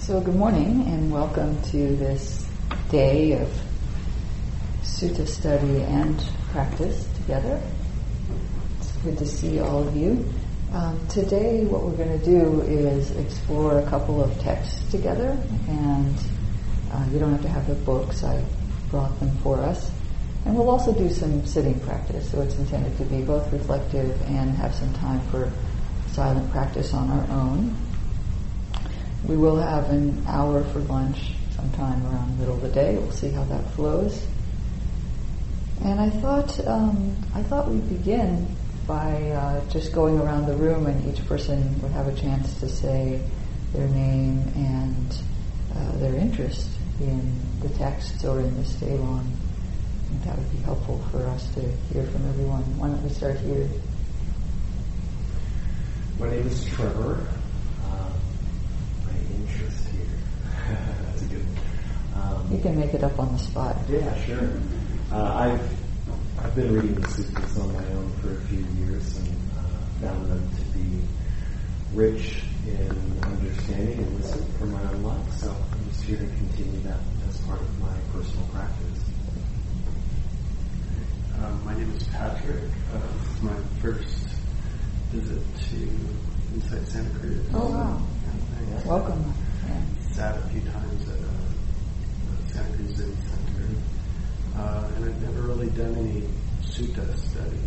So, good morning and welcome to this day of sutta study and practice together. It's good to see all of you. Um, today, what we're going to do is explore a couple of texts together, and uh, you don't have to have the books, I brought them for us. And we'll also do some sitting practice, so it's intended to be both reflective and have some time for silent practice on our own. We will have an hour for lunch sometime around the middle of the day. We'll see how that flows. And I thought um, I thought we'd begin by uh, just going around the room, and each person would have a chance to say their name and uh, their interest in the texts or in this day long. I think that would be helpful for us to hear from everyone. Why don't we start here? My name is Trevor interest here. That's a good one. Um, you can make it up on the spot. Yeah, sure. Uh, I've I've been reading the sutras on my own for a few years and uh, found them to be rich in understanding and wisdom for my own life. So I'm just here to continue that as part of my personal practice. Um, my name is Patrick. Uh, this is my first visit to Insight Santa Cruz. Oh wow! Welcome. Yeah. Sat a few times at Zen Center. Uh, and I've never really done any sutta study.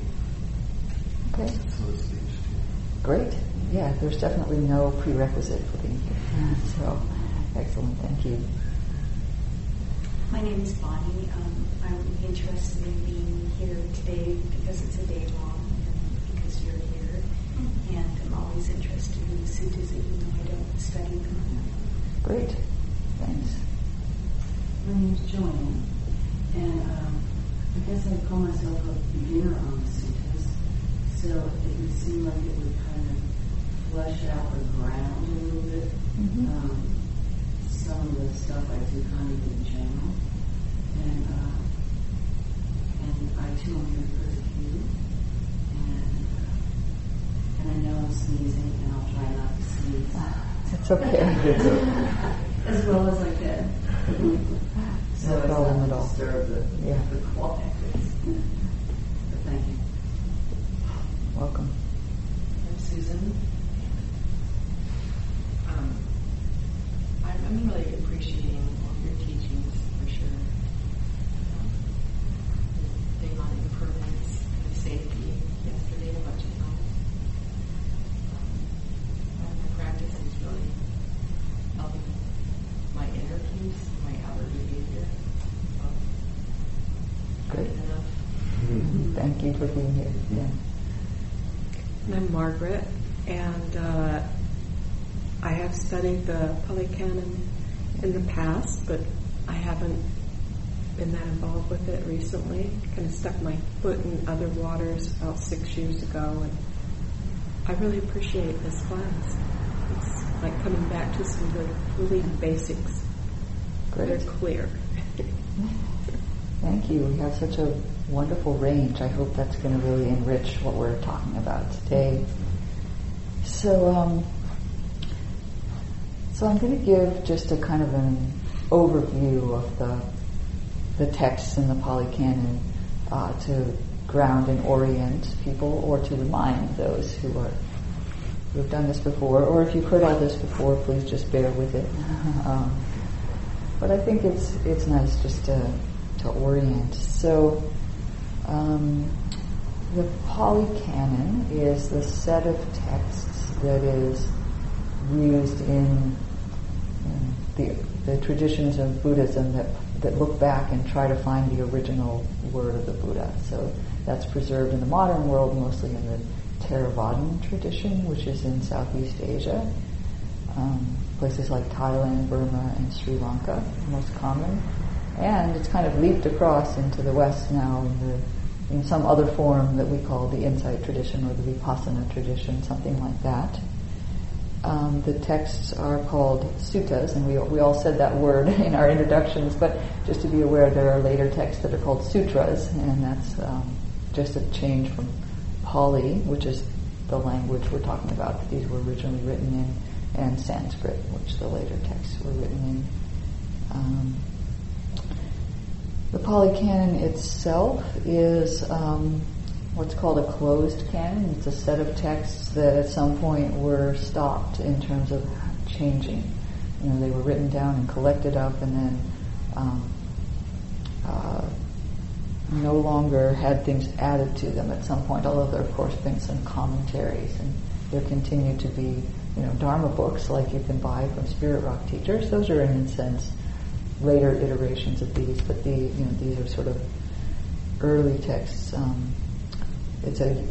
Okay. So it's interesting. Great. Yeah, there's definitely no prerequisite for being here. So, excellent. Thank you. My name is Bonnie. Um, I'm interested in being here today because it's a day long and because you're here. And I'm always interested in the suttas even though I don't study them. Great. Thanks. My name is Joanne, and um, I guess I'd call myself a beginner on the suttas, so it would seem like it would kind of flesh out the ground a little bit. Mm-hmm. Um, some of the stuff I do kind of in general, and uh, and I too am here because of you, and uh, and I know I'm sneezing, and I'll try not to sneeze. It's okay. as well as I can. so No it's problem not at all. Disturb the, Yeah. the. But thank you. Welcome. I'm Susan. Um, I'm, I'm really appreciating all your teachings for sure. Um, the thing on impermanence and safety yesterday in Wachito. Um, and my practice is really helping my inner peace, my outer behavior. So, Great. enough. Thank you for being here. Yeah. I'm Margaret, and uh, I have studied the Pali Canon in the past, but I haven't been that involved with it recently. Kind of stuck my foot in other waters about six years ago, and I really appreciate this class. It's like coming back to some really, really basics. Great. They're clear. Thank you. We have such a wonderful range. I hope that's going to really enrich what we're talking about today. So, um, so I'm going to give just a kind of an overview of the the texts in the Pali Canon uh, to ground and orient people, or to remind those who are who have done this before, or if you've heard all this before, please just bear with it. Um, but I think it's it's nice just to to orient. So um, the Pali Canon is the set of texts that is used in, in the, the traditions of Buddhism that that look back and try to find the original word of the Buddha. So that's preserved in the modern world, mostly in the Theravadan tradition, which is in Southeast Asia. Um, places like Thailand, Burma, and Sri Lanka, most common. And it's kind of leaped across into the West now in, the, in some other form that we call the insight tradition or the vipassana tradition, something like that. Um, the texts are called suttas, and we, we all said that word in our introductions, but just to be aware, there are later texts that are called sutras, and that's um, just a change from Pali, which is the language we're talking about that these were originally written in. and Sanskrit, which the later texts were written in. Um, the Pali Canon itself is um, what's called a closed canon. It's a set of texts that at some point were stopped in terms of changing. You know, they were written down and collected up, and then um, uh, no longer had things added to them at some point. Although there, of course, been some commentaries, and there continue to be, you know, Dharma books like you can buy from Spirit Rock teachers. Those are, in a sense, later iterations of these, but the you know these are sort of early texts. Um, it's a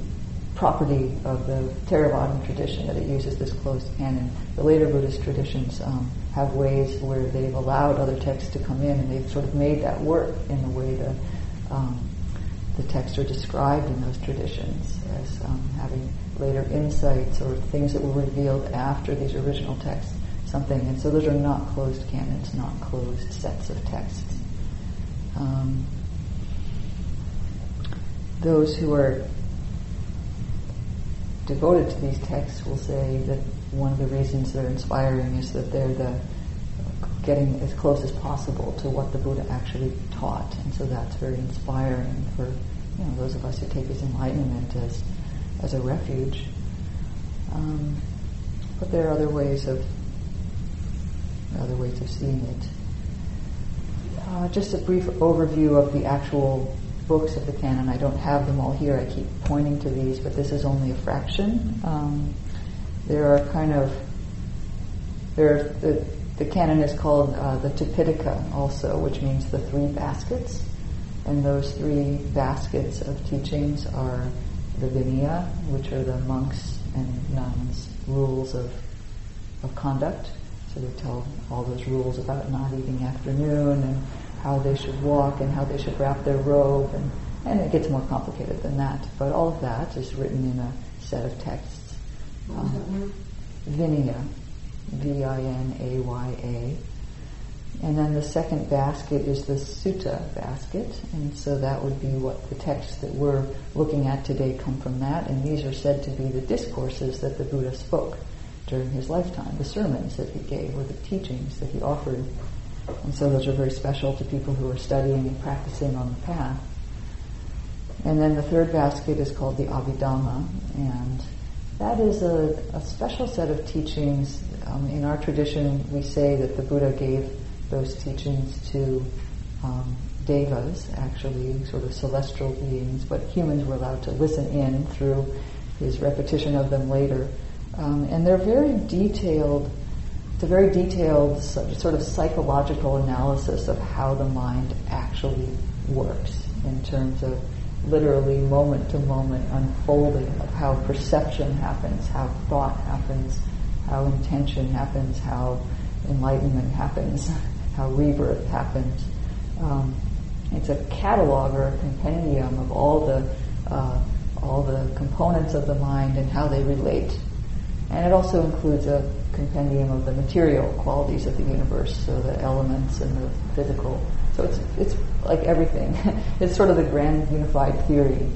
property of the Theravada tradition that it uses this closed canon. The later Buddhist traditions um, have ways where they've allowed other texts to come in, and they've sort of made that work in the way the um, the texts are described in those traditions as um, having later insights or things that were revealed after these original texts something. And so those are not closed canons, not closed sets of texts. Um, those who are devoted to these texts will say that one of the reasons they're inspiring is that they're the getting as close as possible to what the Buddha actually taught, and so that's very inspiring for you know those of us who take his enlightenment as as a refuge. Um, but there are other ways of other ways of seeing it. Uh, just a brief overview of the actual books of the canon. I don't have them all here. I keep pointing to these, but this is only a fraction. Um, there are kind of there. The, the canon is called uh, the Tipitaka also, which means the three baskets, and those three baskets of teachings are the Vinaya, which are the monks and nuns' rules of of conduct. So they tell all those rules about not eating afternoon and how they should walk and how they should wrap their robe and, and it gets more complicated than that. But all of that is written in a set of texts. Um, Vinaya, V-I-N-A-Y-A. And then the second basket is the sutta basket, and so that would be what the texts that we're looking at today come from that, and these are said to be the discourses that the Buddha spoke during his lifetime, the sermons that he gave or the teachings that he offered. And so those are very special to people who are studying and practicing on the path. And then the third basket is called the Abhidhamma, and that is a, a special set of teachings. Um, in our tradition, we say that the Buddha gave those teachings to um, devas, actually, sort of celestial beings, but humans were allowed to listen in through his repetition of them later. Um, and they're very detailed, it's a very detailed sort of psychological analysis of how the mind actually works in terms of literally moment to moment unfolding of how perception happens, how thought happens, how intention happens, how enlightenment happens, how rebirth happens. Um, it's a catalog or a compendium of all the uh, all the components of the mind and how they relate and it also includes a compendium of the material qualities of the universe, so the elements and the physical. So it's it's like everything. it's sort of the grand unified theory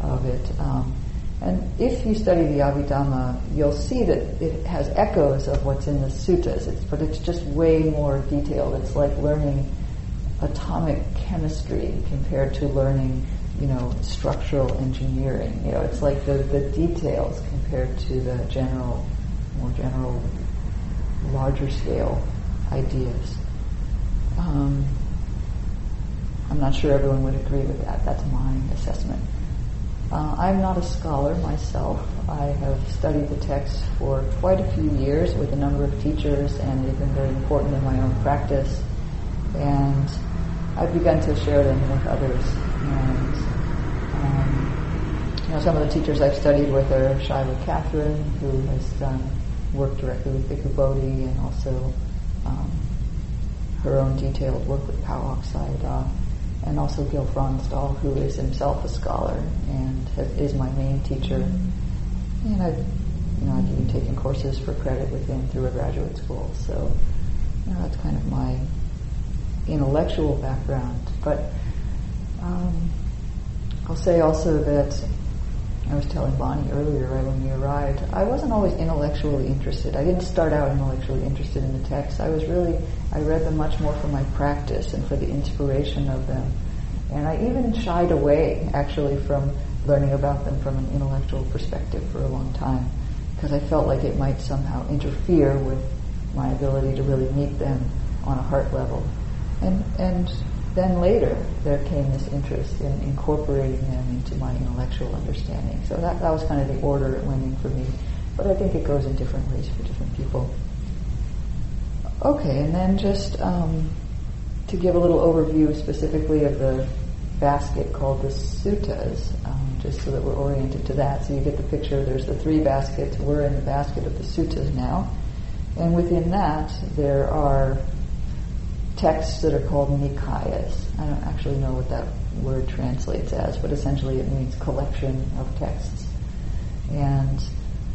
of it. Um, and if you study the Abhidhamma, you'll see that it has echoes of what's in the suttas, it's, but it's just way more detailed. It's like learning atomic chemistry compared to learning, you know, structural engineering. You know, it's like the, the details compared to the general, more general, larger scale ideas. Um, I'm not sure everyone would agree with that. That's my assessment. Uh, I'm not a scholar myself. I have studied the text for quite a few years with a number of teachers, and they've been very important in my own practice. And I've begun to share them with others. And um, you know, some of the teachers I've studied with are Shaila Catherine, who has done work directly with Bhikkhu Bodhi and also um, her own detailed work with Pa Auk Sayadaw, and also Gil Fronsdal, who is himself a scholar and has, is my main teacher. And I've, you know, I've even taken courses for credit with him through a graduate school. So, you know, that's kind of my intellectual background. But um, I'll say also that I was telling Bonnie earlier, right when we arrived, I wasn't always intellectually interested. I didn't start out intellectually interested in the text. I was really, I read them much more for my practice and for the inspiration of them. And I even shied away, actually, from learning about them from an intellectual perspective for a long time, because I felt like it might somehow interfere with my ability to really meet them on a heart level. And, and then later there came this interest in incorporating them into my intellectual understanding. So that, that was kind of the order it went in for me. But I think it goes in different ways for different people. Okay, and then just um, to give a little overview specifically of the basket called the suttas, um, just so that we're oriented to that. So you get the picture, there's the three baskets. We're in the basket of the suttas now. And within that, there are texts that are called nikayas. I don't actually know what that word translates as, but essentially it means collection of texts. And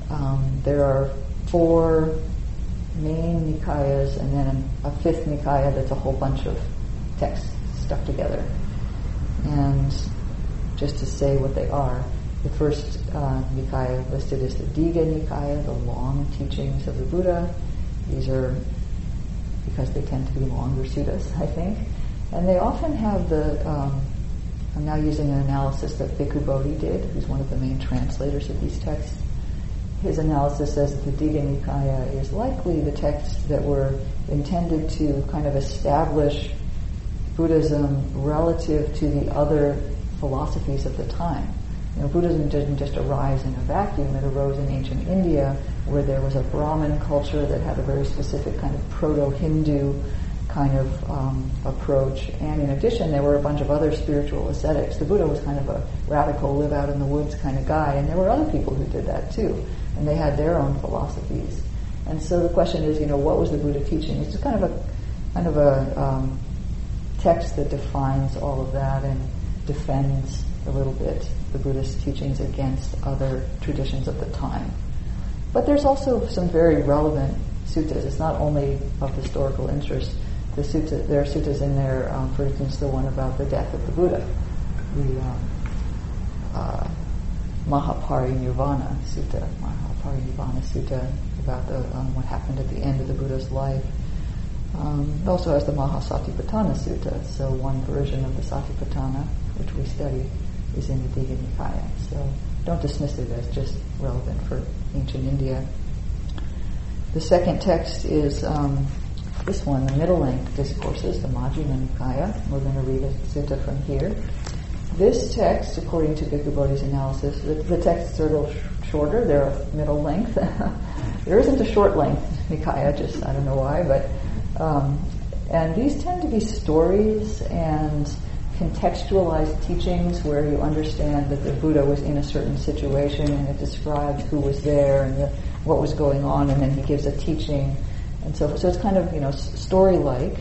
um, there are four main nikayas and then a, fifth nikaya that's a whole bunch of texts stuck together. And just to say what they are, the first uh, nikaya listed is the Digha Nikaya, the long teachings of the Buddha. These are because they tend to be longer suttas, I think. And they often have the, um, I'm now using an analysis that Bhikkhu Bodhi did, who's one of the main translators of these texts. His analysis says that the Digha Nikaya is likely the texts that were intended to kind of establish Buddhism relative to the other philosophies of the time. You know, Buddhism didn't just arise in a vacuum. It arose in ancient India, where there was a Brahmin culture that had a very specific kind of proto-Hindu kind of um, approach. And in addition, there were a bunch of other spiritual ascetics. The Buddha was kind of a radical, live out in the woods kind of guy, and there were other people who did that too, and they had their own philosophies. And so the question is, you know, what was the Buddha teaching? It's kind of a kind of a um, text that defines all of that and defends a little bit the Buddhist teachings against other traditions of the time. But there's also some very relevant suttas. It's not only of historical interest. The sutta, there are suttas in there, um, for instance, the one about the death of the Buddha, the um, uh, Mahaparinirvana Sutta, Mahaparinirvana Sutta, about the, um, what happened at the end of the Buddha's life. Um, it also has the Mahasatipatthana Sutta, so one version of the Satipatthana, which we study is in the Digha Nikaya. So don't dismiss it as just relevant for ancient India. The second text is um, this one, the middle length discourses, the Majjhima Nikaya. We're going to read a sutta from here. This text, according to Bhikkhu analysis, the, the texts are a little sh- shorter. They're middle length. there isn't a short length Nikaya, just I don't know why, but um, and these tend to be stories and contextualized teachings where you understand that the Buddha was in a certain situation and it describes who was there and the, what was going on and then he gives a teaching and so so it's kind of you know story-like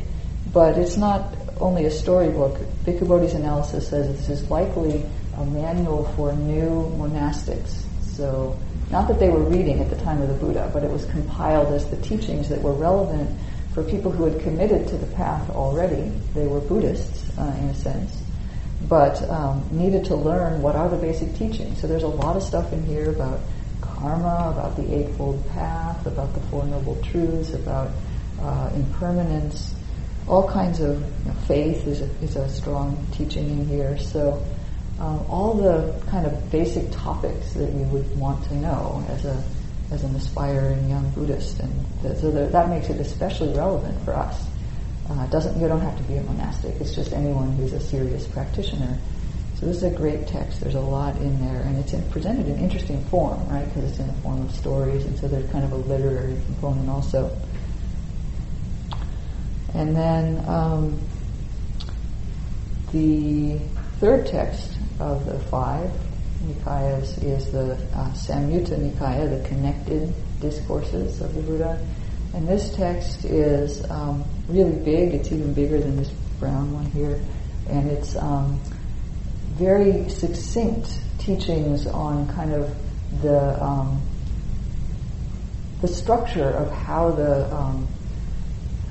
but it's not only a storybook. Bhikkhu Bodhi's analysis says this is likely a manual for new monastics. So not that they were reading at the time of the Buddha, but it was compiled as the teachings that were relevant for people who had committed to the path already. They were Buddhists uh, in a sense, but um, needed to learn what are the basic teachings. So there's a lot of stuff in here about karma, about the Eightfold Path, about the Four Noble Truths, about uh, impermanence, all kinds of you know, faith is a, is a strong teaching in here. So um, all the kind of basic topics that you would want to know as a as an aspiring young Buddhist, and so that makes it especially relevant for us. Uh, doesn't you don't have to be a monastic; it's just anyone who's a serious practitioner. So this is a great text. There's a lot in there, and it's in, presented in interesting form, right? Because it's in the form of stories, and so there's kind of a literary component also. And then um, the third text of the five Nikayas is the uh, Samyutta Nikaya, the connected discourses of the Buddha. And this text is um, really big. It's even bigger than this brown one here. And it's um, very succinct teachings on kind of the um, the structure of how the um,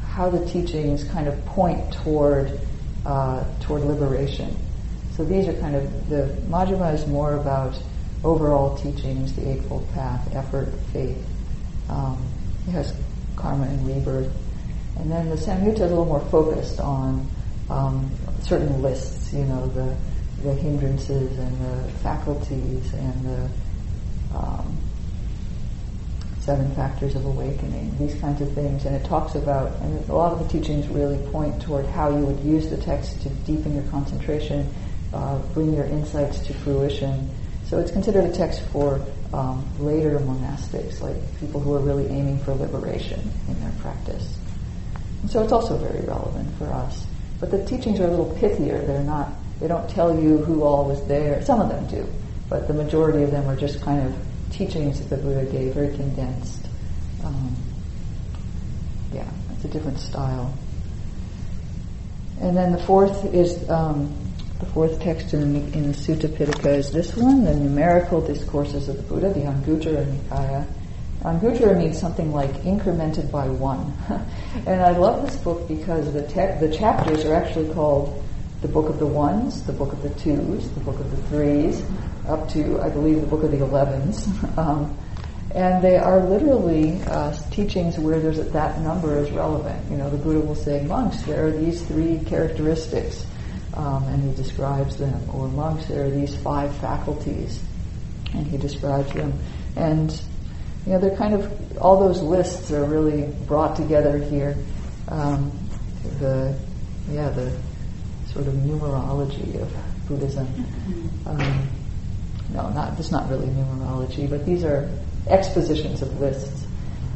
how the teachings kind of point toward uh, toward liberation. So these are kind of the Majjhima is more about overall teachings, the Eightfold Path, effort, faith. Um, it has karma and rebirth. And then the Samyutta is a little more focused on um, certain lists, you know, the, the hindrances and the faculties and the um, seven factors of awakening, these kinds of things. And it talks about, and a lot of the teachings really point toward how you would use the text to deepen your concentration, uh, bring your insights to fruition. So it's considered a text for um, later monastics, like people who are really aiming for liberation in their practice. And so it's also very relevant for us. But the teachings are a little pithier. They're not, they don't tell you who all was there. Some of them do, but the majority of them are just kind of teachings that the Buddha gave, very condensed. Um, yeah, it's a different style. And then the fourth is um, the fourth text in the, in Sutta Pitaka is this one, the numerical discourses of the Buddha, the Anguttara Nikaya. Anguttara means something like incremented by one. and I love this book because the, te- the chapters are actually called the Book of the Ones, the Book of the Twos, the Book of the Threes, up to, I believe, the Book of the Elevens. um, and they are literally uh, teachings where there's that number is relevant. You know, the Buddha will say, monks, there are these three characteristics, um, and he describes them. Or monks, there are these five faculties, and he describes them. And you know, they're kind of all those lists are really brought together here. Um, the yeah, the sort of numerology of Buddhism. Mm-hmm. Um, no, not it's not really numerology, but these are expositions of lists.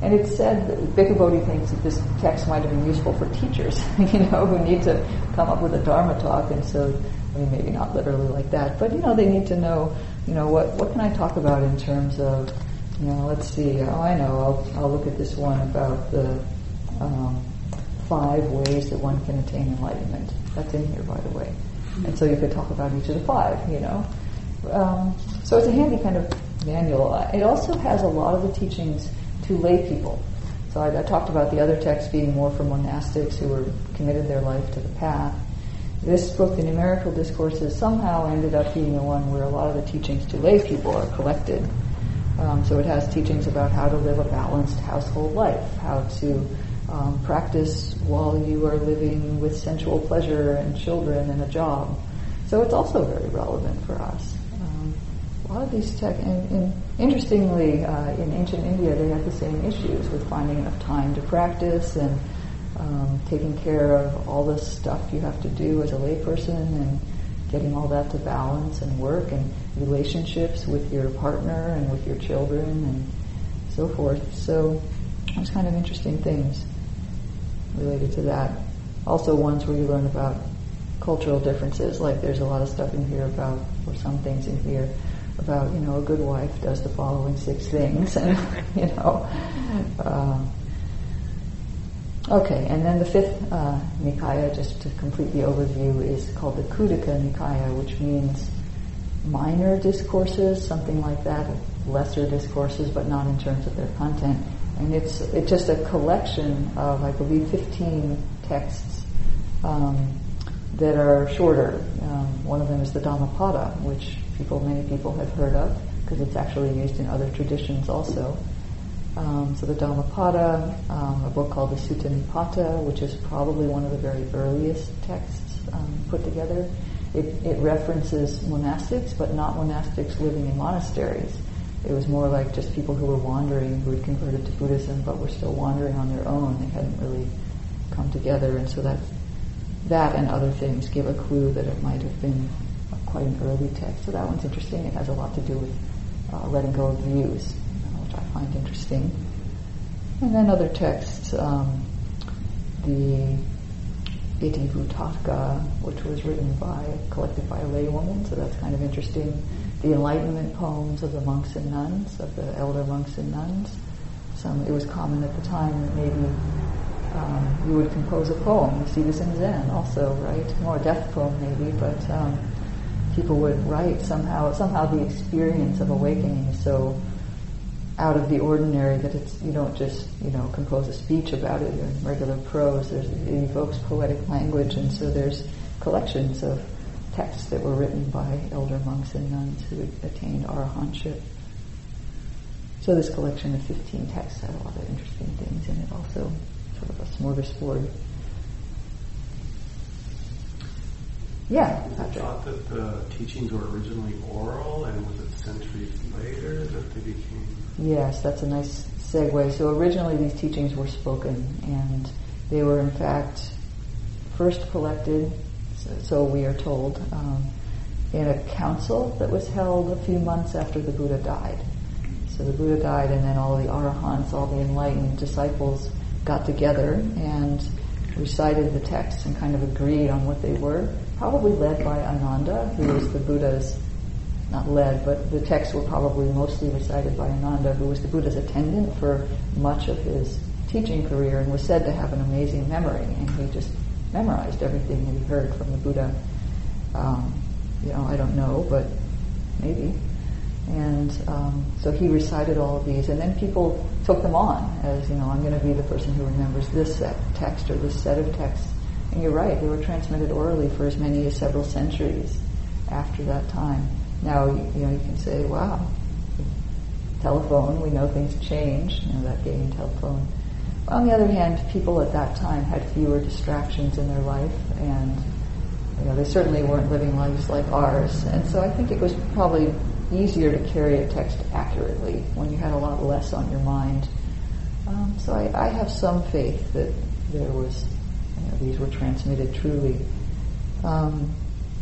And it said that Bhikkhu thinks that this text might have been useful for teachers, you know, who need to come up with a Dharma talk, and so I mean maybe not literally like that, but you know they need to know, you know, what what can I talk about in terms of, you know, let's see, oh I know, I'll I'll look at this one about the um, five ways that one can attain enlightenment. That's in here, by the way. And so you could talk about each of the five, you know. Um, so it's a handy kind of manual. It also has a lot of the teachings to lay people. So I, I talked about the other texts being more for monastics who were committed their life to the path. This book, The Numerical Discourses, somehow ended up being the one where a lot of the teachings to lay people are collected. Um, so it has teachings about how to live a balanced household life, how to um, practice while you are living with sensual pleasure and children and a job. So it's also very relevant for us a lot of these tech, and, and interestingly, uh, in ancient India, they had the same issues with finding enough time to practice and um, taking care of all the stuff you have to do as a layperson and getting all that to balance and work and relationships with your partner and with your children and so forth. So there's kind of interesting things related to that. Also ones where you learn about cultural differences, like there's a lot of stuff in here about, or some things in here about, you know, a good wife does the following six things, and, you know. Uh, okay, and then the fifth uh, Nikaya, just to complete the overview, is called the Khuddaka Nikaya, which means minor discourses, something like that, lesser discourses, but not in terms of their content. And it's, it's just a collection of, I believe, 15 texts um, that are shorter. Um, one of them is the Dhammapada, which people, many people have heard of because it's actually used in other traditions also. Um, so the Dhammapada, um, a book called the Sutta Nipata, which is probably one of the very earliest texts um, put together. It, it, references monastics, but not monastics living in monasteries. It was more like just people who were wandering, who had converted to Buddhism, but were still wandering on their own. They hadn't really come together, and so that that and other things give a clue that it might have been quite an early text. So that one's interesting. It has a lot to do with uh, letting go of views, which I find interesting. And then other texts, um, the Itivuttaka, which was written by, collected by a laywoman, so that's kind of interesting. The Enlightenment poems of the monks and nuns, of the elder monks and nuns. Some, it was common at the time that maybe um, you would compose a poem. You see this in Zen also, right? More a death poem maybe, but um, people would write somehow somehow the experience of awakening is so out of the ordinary that it's you don't just you know compose a speech about it in regular prose. There's, it evokes poetic language, and so there's collections of texts that were written by elder monks and nuns who attained arahantship. So this collection of 15 texts had a lot of interesting things in it also, sort of a smorgasbord. Yeah, it thought that the teachings were originally oral, and was it centuries later that they became? Yes, that's a nice segue. So originally these teachings were spoken, and they were in fact first collected, so, so we are told, um, in a council that was held a few months after the Buddha died. So the Buddha died, and then all the arahants, all the enlightened disciples, got together and recited the texts and kind of agreed on what they were probably led by Ananda, who was the Buddha's, not led, but the texts were probably mostly recited by Ananda, who was the Buddha's attendant for much of his teaching career and was said to have an amazing memory, and he just memorized everything that he heard from the Buddha. Um, you know, I don't know, but maybe. And um, so he recited all of these, and then people took them on as, you know, I'm going to be the person who remembers this text or this set of texts. And you're right, they were transmitted orally for as many as several centuries after that time. Now, you know, you can say, wow, telephone, we know things change, you know, that game telephone. But On the other hand, people at that time had fewer distractions in their life and you know, they certainly weren't living lives like ours. And so I think it was probably easier to carry a text accurately when you had a lot less on your mind. Um, so I, I have some faith that there was these were transmitted truly. Um,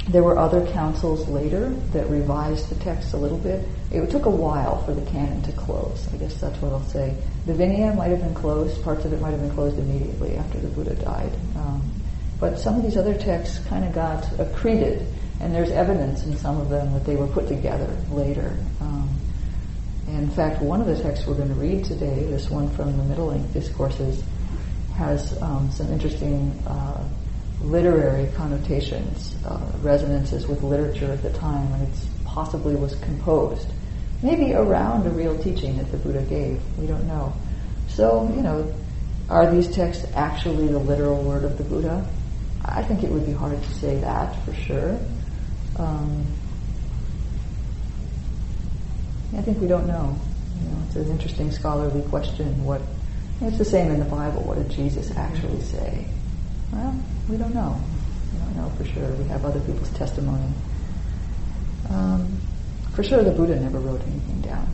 there were other councils later that revised the text a little bit. It took a while for the canon to close. I guess that's what I'll say. The Vinaya might have been closed. Parts of it might have been closed immediately after the Buddha died. Um, but some of these other texts kind of got accreted, and there's evidence in some of them that they were put together later. Um, in fact, one of the texts we're going to read today, this one from the Middle Length Discourses, has um, some interesting uh, literary connotations, uh, resonances with literature at the time, and it possibly was composed maybe around a real teaching that the Buddha gave. We don't know. So, you know, are these texts actually the literal word of the Buddha? I think it would be hard to say that for sure. Um, I think we don't know. You know, it's an interesting scholarly question. What it's the same in the Bible. What did Jesus actually say? Well, we don't know. We don't know for sure. We have other people's testimony. Um, for sure, the Buddha never wrote anything down.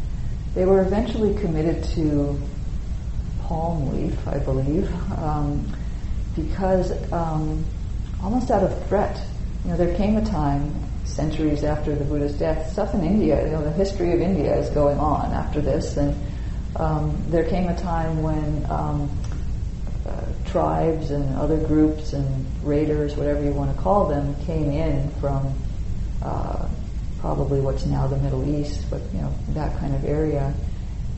They were eventually committed to palm leaf, I believe, um, because um, almost out of threat, you know, there came a time centuries after the Buddha's death. Stuff in India, you know, the history of India is going on after this, and um, there came a time when um, uh, tribes and other groups and raiders, whatever you want to call them, came in from uh, probably what's now the Middle East, but you know that kind of area.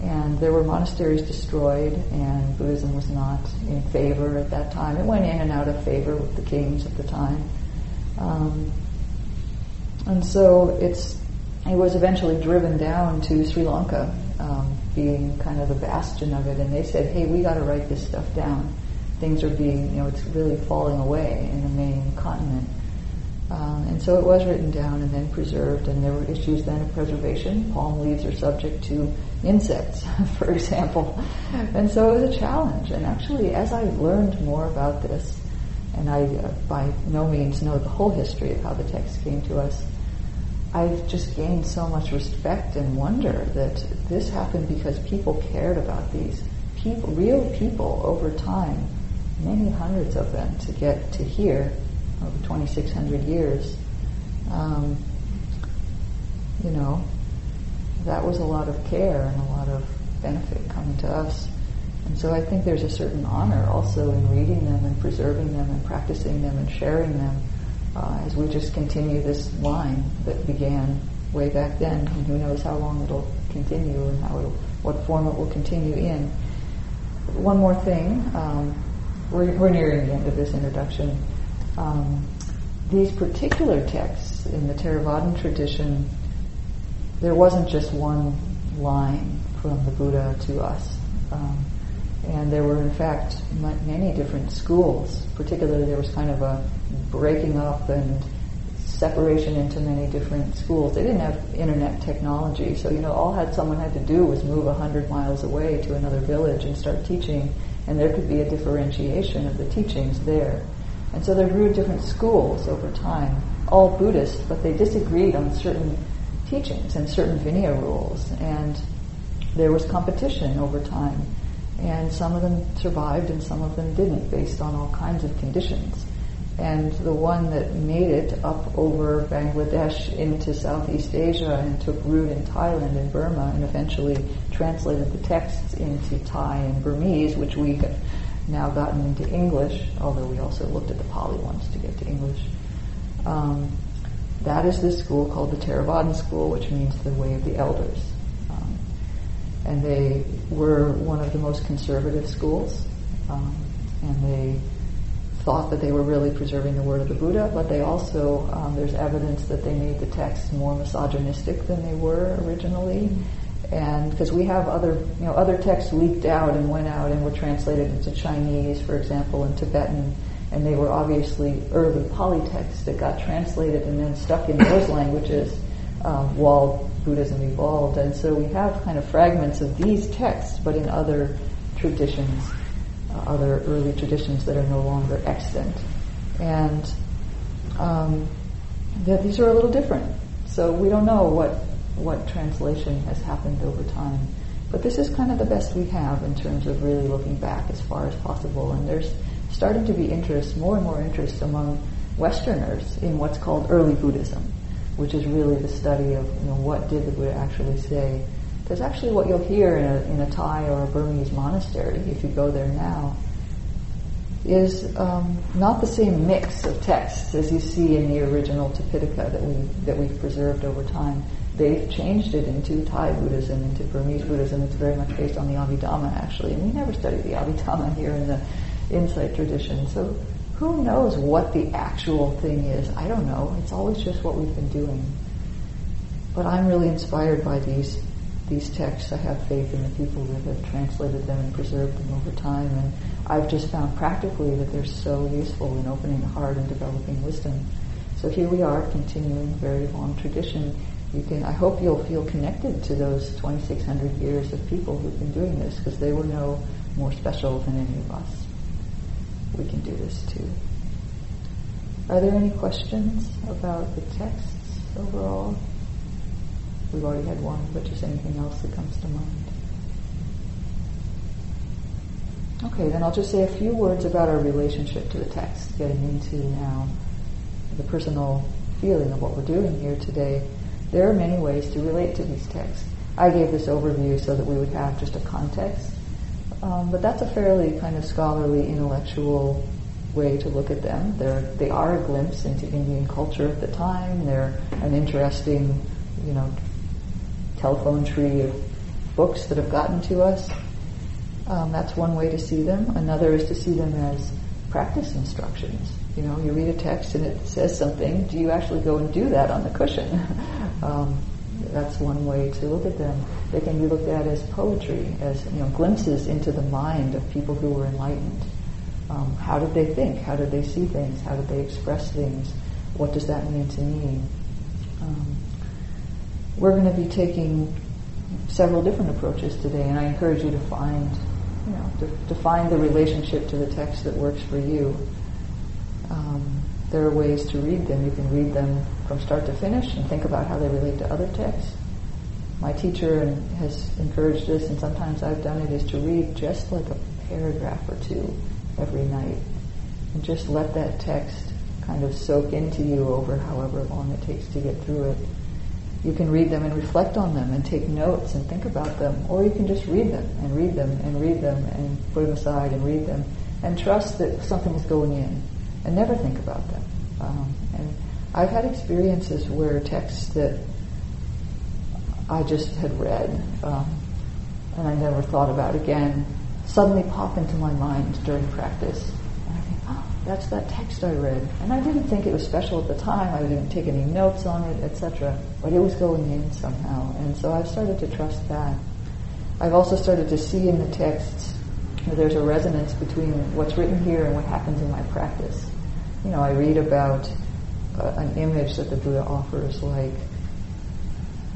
And there were monasteries destroyed, and Buddhism was not in favor at that time. It went in and out of favor with the kings at the time. Um, and so it's it was eventually driven down to Sri Lanka um, being kind of the bastion of it, and they said, "Hey, we got to write this stuff down. Things are being, you know, it's really falling away in the main continent." Uh, and so it was written down and then preserved, and there were issues then of preservation. Palm leaves are subject to insects, for example, and so it was a challenge. And actually, as I've learned more about this, and I uh, by no means know the whole history of how the text came to us, I've just gained so much respect and wonder that this happened because people cared about these people, real people over time, many hundreds of them to get to hear over 2,600 years. Um, you know, that was a lot of care and a lot of benefit coming to us. And so I think there's a certain honor also in reading them and preserving them and practicing them and sharing them uh, as we just continue this line that began way back then, and who knows how long it'll continue and how what form it will continue in. One more thing, um, we're, we're, nearing the end of this introduction. Um, these particular texts in the Theravadan tradition, there wasn't just one line from the Buddha to us. Um, and there were, in fact, many different schools. Particularly, there was kind of a breaking up and separation into many different schools. They didn't have internet technology, so you know all had someone had to do was move a hundred miles away to another village and start teaching, and there could be a differentiation of the teachings there. And so there grew different schools over time, all Buddhist, but they disagreed on certain teachings and certain Vinaya rules, and there was competition over time. And some of them survived and some of them didn't, based on all kinds of conditions and the one that made it up over Bangladesh into Southeast Asia and took root in Thailand and Burma and eventually translated the texts into Thai and Burmese, which we have now gotten into English, although we also looked at the Pali ones to get to English. Um, that is this school called the Theravadan School, which means the way of the elders. Um, and they were one of the most conservative schools, um, and they thought that they were really preserving the word of the Buddha, but they also, um, there's evidence that they made the texts more misogynistic than they were originally. And because we have other, you know, other texts leaked out and went out and were translated into Chinese, for example, and Tibetan, and they were obviously early Pali texts that got translated and then stuck in those languages um, while Buddhism evolved. And so we have kind of fragments of these texts, but in other traditions other early traditions that are no longer extant. And um, that these are a little different. So we don't know what, what translation has happened over time. But this is kind of the best we have in terms of really looking back as far as possible. And there's starting to be interest, more and more interest among Westerners in what's called early Buddhism, which is really the study of you know, what did the Buddha actually say because actually what you'll hear in a, in a Thai or a Burmese monastery, if you go there now, is um, not the same mix of texts as you see in the original Tipitaka that we that we've preserved over time. They've changed it into Thai Buddhism, into Burmese Buddhism. It's very much based on the Abhidhamma, actually, and we never study the Abhidhamma here in the Insight tradition. So who knows what the actual thing is? I don't know. It's always just what we've been doing. But I'm really inspired by these these texts. I have faith in the people that have translated them and preserved them over time. And I've just found practically that they're so useful in opening the heart and developing wisdom. So here we are, continuing a very long tradition. You can, I hope you'll feel connected to those 2,600 years of people who've been doing this because they were no more special than any of us. We can do this too. Are there any questions about the texts overall? We've already had one, but just anything else that comes to mind. Okay, then I'll just say a few words about our relationship to the text, getting into now the personal feeling of what we're doing here today. There are many ways to relate to these texts. I gave this overview so that we would have just a context, um, but that's a fairly kind of scholarly, intellectual way to look at them. They're, they are a glimpse into Indian culture at the time. They're an interesting, you know, telephone tree of books that have gotten to us. Um, that's one way to see them. Another is to see them as practice instructions. You know, you read a text and it says something. Do you actually go and do that on the cushion? um, that's one way to look at them. They can be looked at as poetry, as you know, glimpses into the mind of people who were enlightened. Um, how did they think? How did they see things? How did they express things? What does that mean to me? Um, we're going to be taking several different approaches today, and I encourage you to find, you know, to, to find the relationship to the text that works for you. Um, there are ways to read them. You can read them from start to finish and think about how they relate to other texts. My teacher has encouraged this, and sometimes I've done it, is to read just like a paragraph or two every night, and just let that text kind of soak into you over however long it takes to get through it you can read them and reflect on them and take notes and think about them, or you can just read them and read them and read them and put them aside and read them and trust that something is going in and never think about them. Um, and I've had experiences where texts that I just had read um, and I never thought about again suddenly pop into my mind during practice And I think, oh, that's that text I read. And I didn't think it was special at the time. I didn't take any notes on it, etc. But it was going in somehow. And so I've started to trust that. I've also started to see in the texts that there's a resonance between what's written here and what happens in my practice. You know, I read about uh, an image that the Buddha offers like,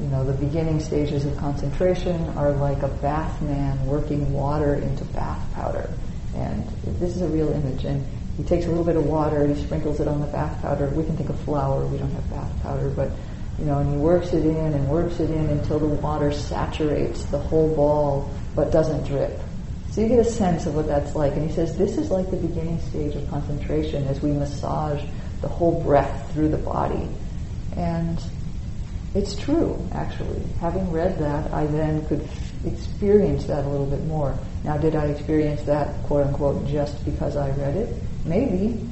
you know, the beginning stages of concentration are like a bathman working water into bath powder. And this is a real image. And he takes a little bit of water, and he sprinkles it on the bath powder. We can think of flour, we don't have bath powder, but you know, and he works it in and works it in until the water saturates the whole ball but doesn't drip. So you get a sense of what that's like. And he says this is like the beginning stage of concentration as we massage the whole breath through the body. And it's true, actually. Having read that, I then could experience that a little bit more. Now, did I experience that, quote unquote, just because I read it? Maybe,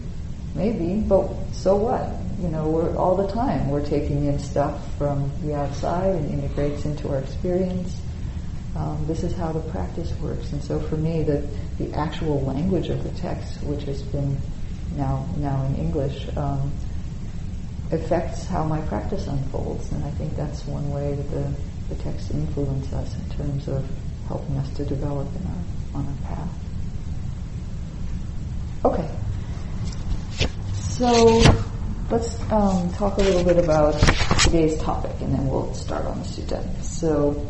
maybe, but so what? You know, we're all the time we're taking in stuff from the outside and integrates into our experience. Um, this is how the practice works. And so for me, the, the actual language of the text, which has been now now in English, um, affects how my practice unfolds. And I think that's one way that the, the texts influence us in terms of helping us to develop in our, on our path. Okay. So let's um, talk a little bit about today's topic, and then we'll start on the sutta. So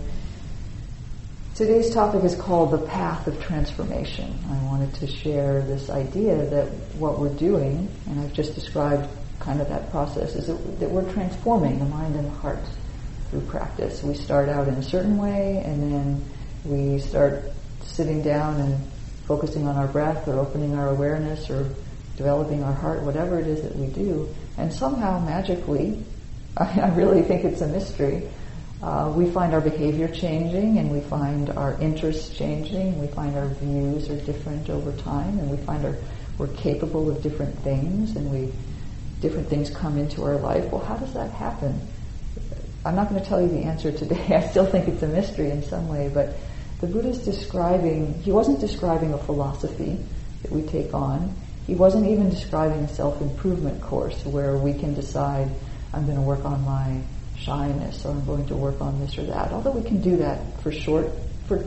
today's topic is called the path of transformation. I wanted to share this idea that what we're doing, and I've just described kind of that process, is that, that we're transforming the mind and the heart through practice. We start out in a certain way, and then we start sitting down and focusing on our breath or opening our awareness or developing our heart, whatever it is that we do, and somehow magically, I really think it's a mystery, uh, we find our behavior changing and we find our interests changing, we find our views are different over time, and we find our, we're capable of different things and we different things come into our life. Well, how does that happen? I'm not going to tell you the answer today. I still think it's a mystery in some way, but the Buddha's describing, he wasn't describing a philosophy that we take on. He wasn't even describing a self-improvement course where we can decide, I'm going to work on my shyness or I'm going to work on this or that. Although we can do that for short, for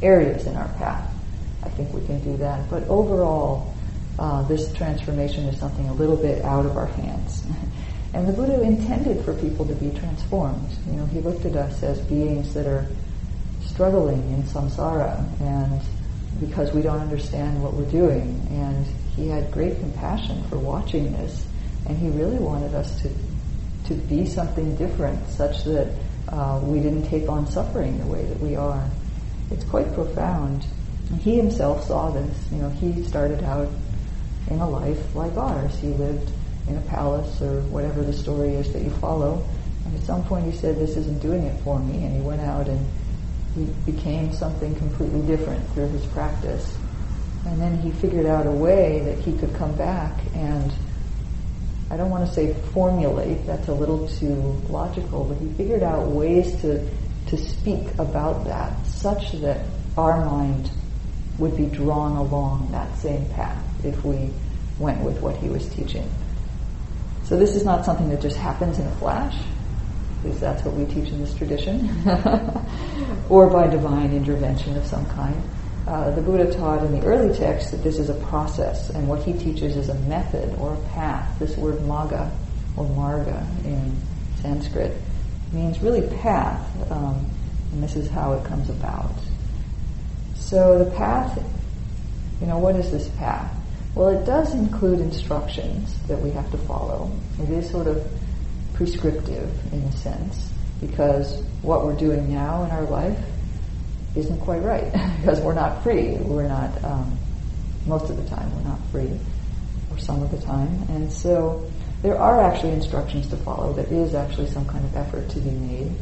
areas in our path. I think we can do that. But overall, uh, this transformation is something a little bit out of our hands. and the Buddha intended for people to be transformed. You know, he looked at us as beings that are struggling in samsara and because we don't understand what we're doing. And he had great compassion for watching this, and he really wanted us to to be something different, such that uh, we didn't take on suffering the way that we are. It's quite profound. He himself saw this. You know, he started out in a life like ours. He lived in a palace or whatever the story is that you follow. And at some point he said, this isn't doing it for me. And he went out and he became something completely different through his practice. And then he figured out a way that he could come back and I don't want to say formulate, that's a little too logical, but he figured out ways to, to speak about that such that our mind would be drawn along that same path if we went with what he was teaching. So this is not something that just happens in a flash because that's what we teach in this tradition, or by divine intervention of some kind. Uh, the Buddha taught in the early texts that this is a process, and what he teaches is a method or a path. This word magga or marga in Sanskrit means really path, um, and this is how it comes about. So the path, you know, what is this path? Well, it does include instructions that we have to follow. It is sort of prescriptive in a sense because what we're doing now in our life isn't quite right because we're not free. We're not, um, most of the time, we're not free, or some of the time. And so there are actually instructions to follow. There is actually some kind of effort to be made.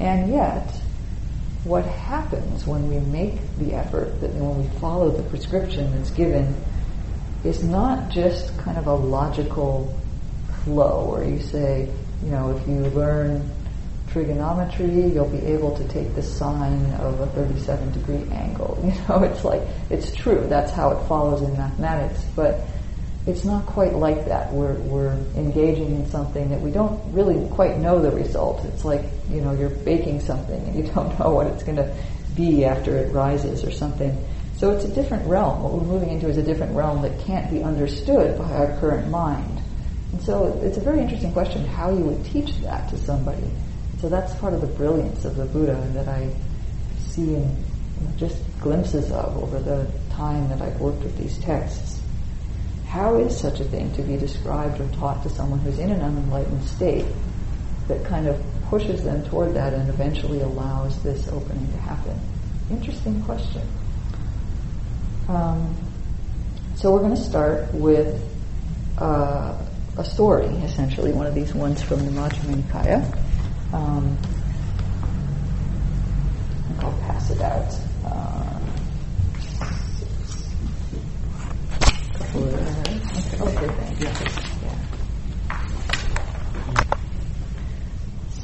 And yet, what happens when we make the effort, that when we follow the prescription that's given, is not just kind of a logical flow where you say, you know, if you learn trigonometry, you'll be able to take the sine of a 37 degree angle. You know, it's like, it's true, that's how it follows in mathematics, but it's not quite like that. We're, we're engaging in something that we don't really quite know the result. It's like, you know, you're baking something and you don't know what it's going to be after it rises or something. So it's a different realm. What we're moving into is a different realm that can't be understood by our current mind. And so it's a very interesting question how you would teach that to somebody. So that's part of the brilliance of the Buddha that I see in just glimpses of over the time that I've worked with these texts. How is such a thing to be described or taught to someone who's in an unenlightened state that kind of pushes them toward that and eventually allows this opening to happen? Interesting question. Um, so we're going to start with uh, a story, essentially, one of these ones from the Majjhima Nikaya. Um, I'll pass it out. Uh.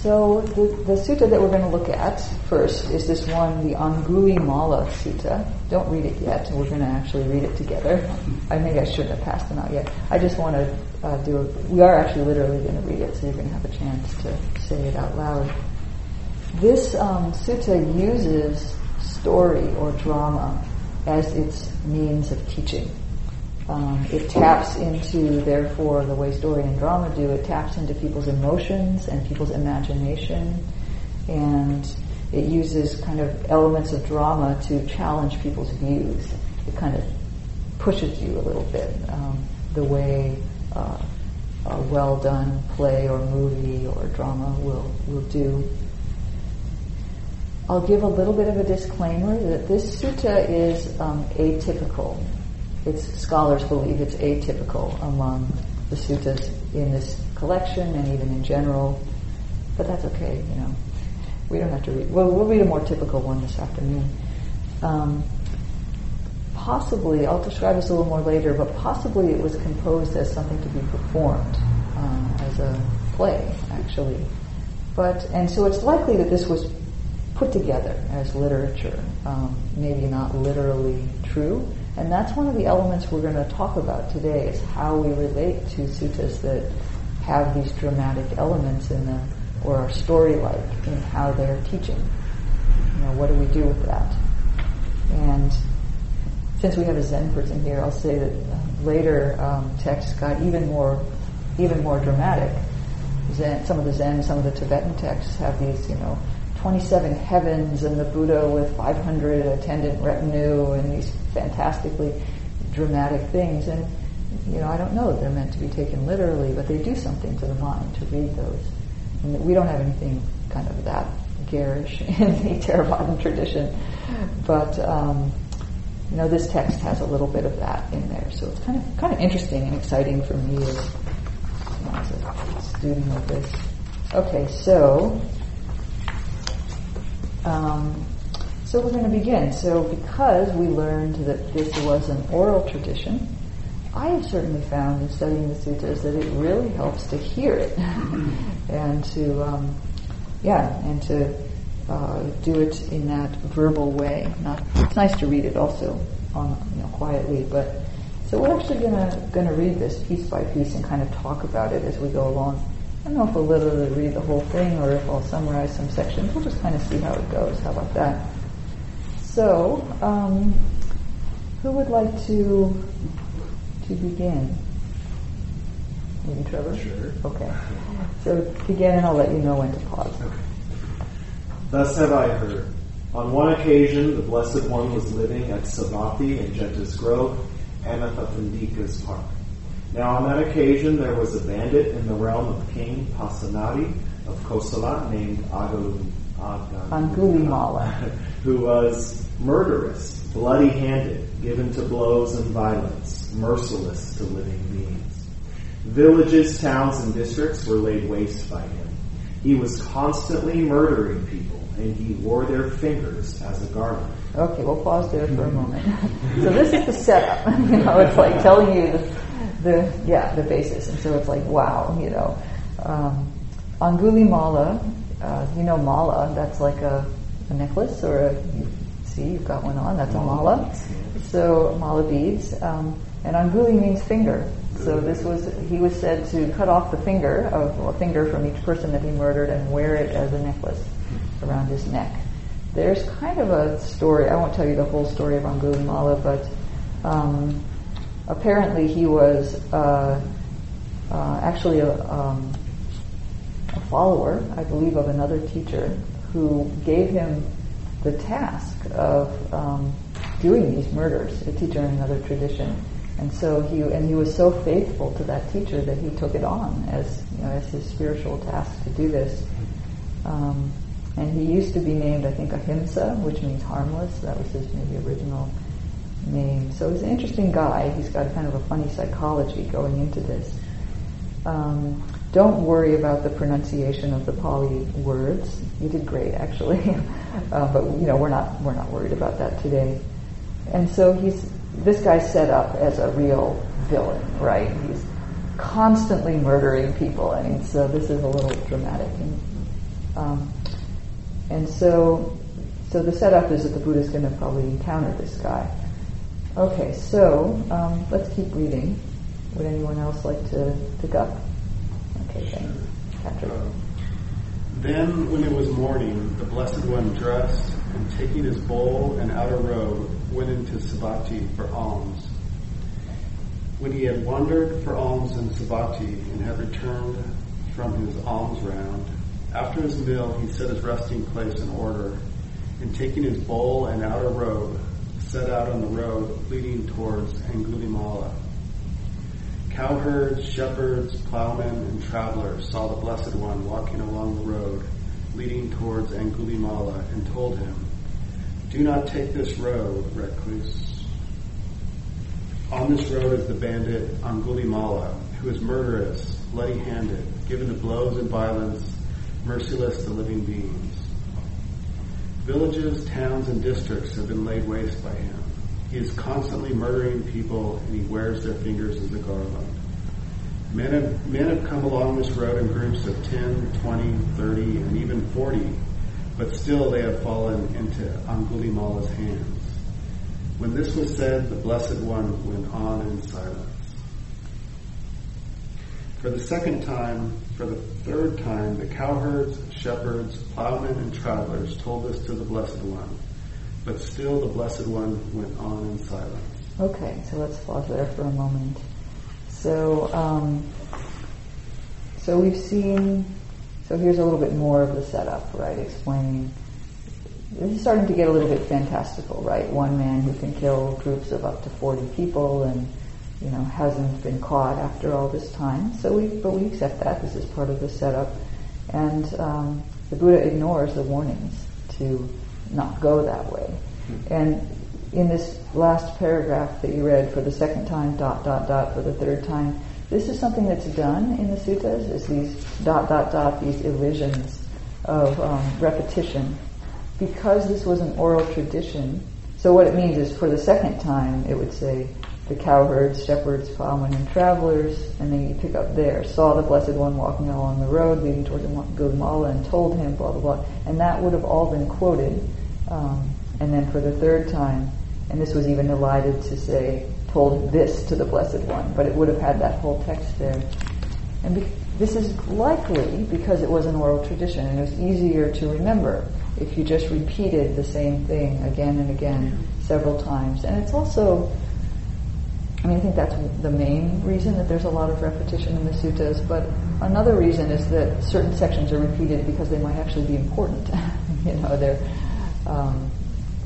So the, sutta that we're going to look at first is this one, the Angulimala Sutta. Don't read it yet. We're going to actually read it together. I maybe I shouldn't have passed them out yet. I just want to uh, do it. We are actually literally going to read it, so you're going to have a chance to say it out loud. This um, sutta uses story or drama as its means of teaching. Um, it taps into, therefore, the way story and drama do, it taps into people's emotions and people's imagination, and it uses kind of elements of drama to challenge people's views. It kind of pushes you a little bit, um, the way uh, a well done play or movie or drama will, will do. I'll give a little bit of a disclaimer that this sutta is um, atypical. Its scholars believe it's atypical among the suttas in this collection and even in general, but that's okay. You know, we don't have to read. Well, we'll read a more typical one this afternoon. Um, possibly, I'll describe this a little more later, but possibly it was composed as something to be performed um, as a play, actually. But and so it's likely that this was put together as literature, um, maybe not literally true. And that's one of the elements we're going to talk about today is how we relate to suttas that have these dramatic elements in them or are story-like in how they're teaching. You know, what do we do with that? And since we have a Zen person here, I'll say that later um, texts got even more, even more dramatic. Zen, some of the Zen, some of the Tibetan texts have these, you know, 27 heavens and the Buddha with 500 attendant retinue and these fantastically dramatic things. And, you know, I don't know that they're meant to be taken literally, but they do something to the mind to read those. And we don't have anything kind of that garish in the Theravadan tradition, but, um, you know, this text has a little bit of that in there. So it's kind of, kind of interesting and exciting for me as, you know, as a student of this. Okay, so um, so we're going to begin. So because we learned that this was an oral tradition, I have certainly found in studying the sutras that it really helps to hear it and to, um, yeah, and to uh, do it in that verbal way. Not, it's nice to read it also on, you know, quietly, but so we're actually gonna gonna read this piece by piece and kind of talk about it as we go along. I don't know if we'll literally read the whole thing or if I'll summarize some sections. We'll just kind of see how it goes. How about that? So, um, who would like to to begin? Maybe Trevor? Sure. Okay. So begin and I'll let you know when to pause. Okay. Thus have I heard. On one occasion, the Blessed One was living at Savatthi in Jeta's Grove, Anathapindika's park. Now on that occasion there was a bandit in the realm of King Pasenadi of Kosala named Agalu, who was murderous, bloody-handed, given to blows and violence, merciless to living beings. Villages, towns, and districts were laid waste by him. He was constantly murdering people, and he wore their fingers as a garment. Okay, we'll pause there for a moment. so this is the setup. you know, it's like telling you the, the yeah the basis, and so it's like wow, you know, um, Angulimala, uh, you know mala, that's like a, a necklace or a you see you've got one on. That's a mala. So mala beads, um, and Anguli means finger. So this was he was said to cut off the finger of a finger from each person that he murdered and wear it as a necklace around his neck. There's kind of a story. I won't tell you the whole story of Angulimala, but um, apparently he was uh, uh, actually a, um, a follower, I believe, of another teacher who gave him the task of um, doing these murders, a teacher in another tradition. And so he and he was so faithful to that teacher that he took it on as you know, as his spiritual task to do this. Um, and he used to be named, I think, Ahimsa, which means harmless. That was his maybe original name. So he's an interesting guy. He's got kind of a funny psychology going into this. Um, don't worry about the pronunciation of the Pali words. You did great, actually, uh, but you know we're not we're not worried about that today. And so he's this guy's set up as a real villain, right? He's constantly murdering people. I mean, so this is a little dramatic. And, um, and so, so the setup is that the Buddha is going to probably encounter this guy. Okay, so um, let's keep reading. Would anyone else like to pick up? Okay, thanks. Patrick. Uh, then, when it was morning, the Blessed One dressed and taking his bowl and outer robe, went into Savatthi for alms. When he had wandered for alms in Savatthi and had returned from his alms round, after his meal he set his resting place in order, and taking his bowl and outer robe, set out on the road leading towards Angulimala. Cowherds, shepherds, plowmen, and travelers saw the Blessed One walking along the road leading towards Angulimala and told him, Do not take this road, recluse. On this road is the bandit Angulimala, who is murderous, bloody-handed, given to blows and violence, merciless to living beings. Villages, towns, and districts have been laid waste by him. He is constantly murdering people and he wears their fingers as a garland. Men have, men have come along this road in groups of 10, 20, 30, and even 40, but still they have fallen into Angulimala's hands. When this was said, the Blessed One went on in silence. For the second time, for the third time, the cowherds, shepherds, plowmen, and travelers told this to the Blessed One, but still the Blessed One went on in silence. Okay, so let's pause there for a moment. So, um, so we've seen. So here's a little bit more of the setup, right? Explaining. This is starting to get a little bit fantastical, right? One man who can kill groups of up to 40 people and, you know, hasn't been caught after all this time. So we, but we accept that. This is part of the setup. And um, the Buddha ignores the warnings to not go that way. And in this last paragraph that you read for the second time, dot, dot, dot, for the third time, this is something that's done in the suttas, is these dot, dot, dot, these elisions of um, repetition. Because this was an oral tradition, so what it means is for the second time, it would say, the cowherds, shepherds, plowmen, and travelers, and they pick up there, saw the Blessed One walking along the road leading towards Gulimala and told him, blah, blah, blah. And that would have all been quoted. Um, and then for the third time, and this was even elided to say, told this to the Blessed One, but it would have had that whole text there. And be- this is likely because it was an oral tradition and it was easier to remember if you just repeated the same thing again and again several times. And it's also, I mean, I think that's the main reason that there's a lot of repetition in the suttas, but another reason is that certain sections are repeated because they might actually be important. you know, they're, um,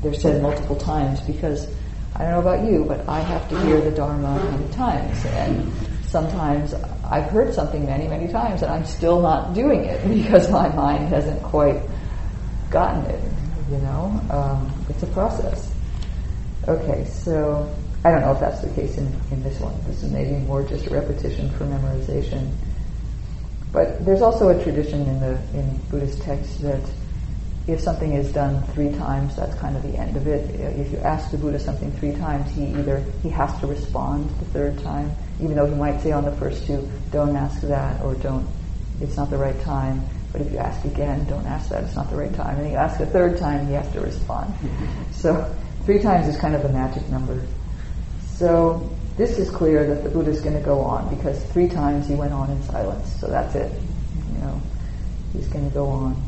they're said multiple times because I don't know about you, but I have to hear the Dharma many times. And sometimes I've heard something many, many times and I'm still not doing it because my mind hasn't quite gotten it, you know? Um, it's a process. Okay, so I don't know if that's the case in, in this one. This is maybe more just a repetition for memorization. But there's also a tradition in the in Buddhist texts that if something is done three times, that's kind of the end of it. If you ask the Buddha something three times, he either he has to respond the third time, even though he might say on the first two, "Don't ask that," or "Don't, it's not the right time." But if you ask again, "Don't ask that," it's not the right time. And you ask a third time, he has to respond. so three times is kind of the magic number. So this is clear that the Buddha is going to go on because three times he went on in silence. So that's it. You know, he's going to go on.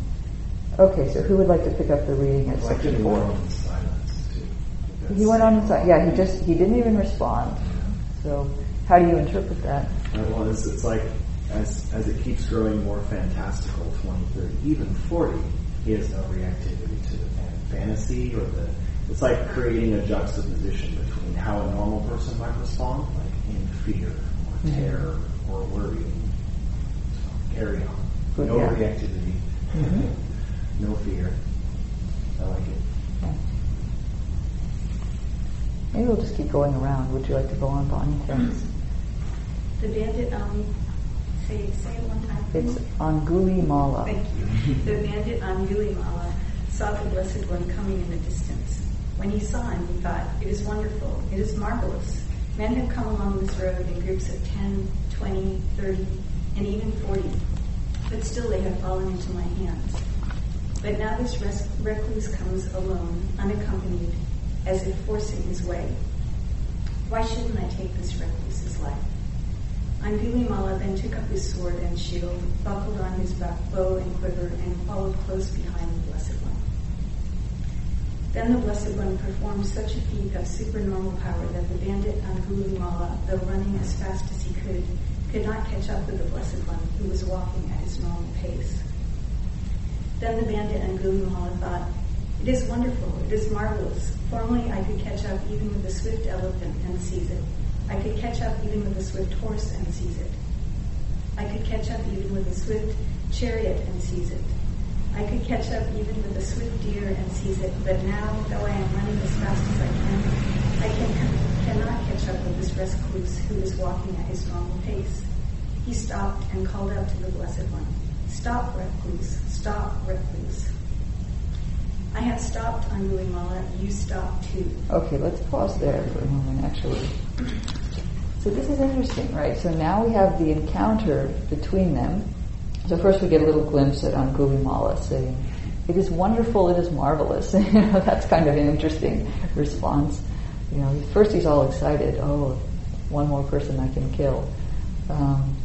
Okay, so who would like to pick up the reading at section he four? went on in silence too. He went on in silence. Yeah, he just he didn't even respond. So how do you interpret that? Uh, well, it's, it's like as, as it keeps growing more fantastical, 20, 30, even 40, he has no reactivity to the fantasy or the. It's like creating a juxtaposition how a normal person might respond, like in fear or Mhm. terror or worry. So carry on. Good, no yeah. reactivity. Mhm. no fear. I like it. Yeah. Maybe we'll just keep going around. Would you like to go on, Bonnie? Thanks. The bandit, um, say, say it one time. It's Anguli Mala. Thank you. The bandit Angulimala saw the Blessed One coming in the distance. When he saw him, he thought, It is wonderful, it is marvelous. Men have come along this road in groups of 10, 20, 30, and even 40, but still they have fallen into my hands. But now this recluse comes alone, unaccompanied, as if forcing his way. Why shouldn't I take this recluse's life? Angulimala then took up his sword and shield, buckled on his bow and quiver, and followed close behind. Then the Blessed One performed such a feat of supernormal power that the bandit Angulimala, though running as fast as he could, could not catch up with the Blessed One, who was walking at his normal pace. Then the bandit Angulimala thought, It is wonderful, it is marvelous. Formerly I could catch up even with a swift elephant and seize it. I could catch up even with a swift horse and seize it. I could catch up even with a swift chariot and seize it. I could catch up even with a swift deer and seize it, but now, though I am running as fast as I can, I can, cannot catch up with this recluse who is walking at his normal pace. He stopped and called out to the Blessed One, Stop, recluse, stop, recluse. I have stopped, Angulimala, you stop too. Okay, let's pause there for a moment, actually. So this is interesting, right? So now we have the encounter between them. So first we get a little glimpse at Angulimala saying, "It is wonderful, it is marvelous." you know, that's kind of an interesting response. You know, first he's all excited. Oh, one more person I can kill. Um,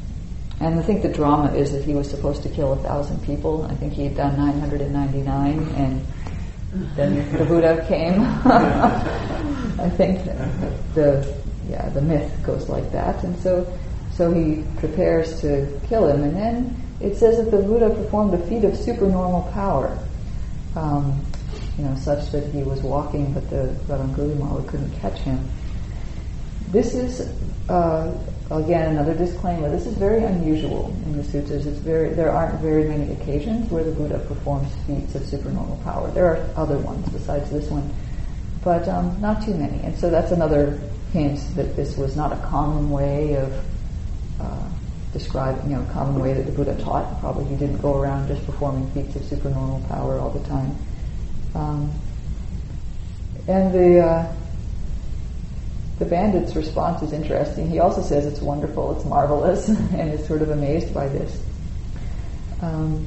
and I think the drama is that he was supposed to kill a thousand people. I think he had done 999, and then the Buddha came. I think the yeah the myth goes like that, and so so he prepares to kill him, and then it says that the Buddha performed a feat of supernormal power, um, you know, such that he was walking, but the but Angulimala couldn't catch him. This is uh, again another disclaimer. This is very unusual in the sutras. It's very there aren't very many occasions where the Buddha performs feats of supernormal power. There are other ones besides this one, but um, not too many. And so that's another hint that this was not a common way of uh, describing, you know, common way that the Buddha taught. Probably he didn't go around just performing feats of supernormal power all the time. Um, and the uh, the bandit's response is interesting. He also says it's wonderful, it's marvelous, and is sort of amazed by this. Um,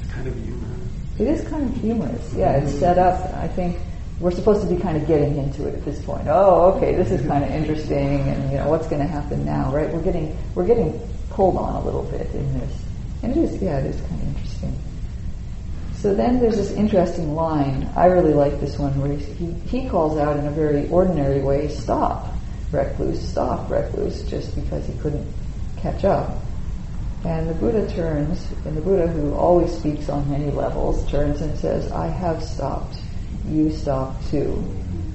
It's kind of humorous. it is kind of humorous. Yeah, it's set up. I think we're supposed to be kind of getting into it at this point. Oh, okay, this is kind of interesting, and you know what's going to happen now, right? We're getting we're getting pulled on a little bit in this, and it is yeah, it is kind of interesting. So then there's this interesting line. I really like this one where he, he calls out in a very ordinary way, "Stop, recluse! Stop, recluse!" Just because he couldn't catch up. And the Buddha turns, and the Buddha, who always speaks on many levels, turns and says, I have stopped. You stop too.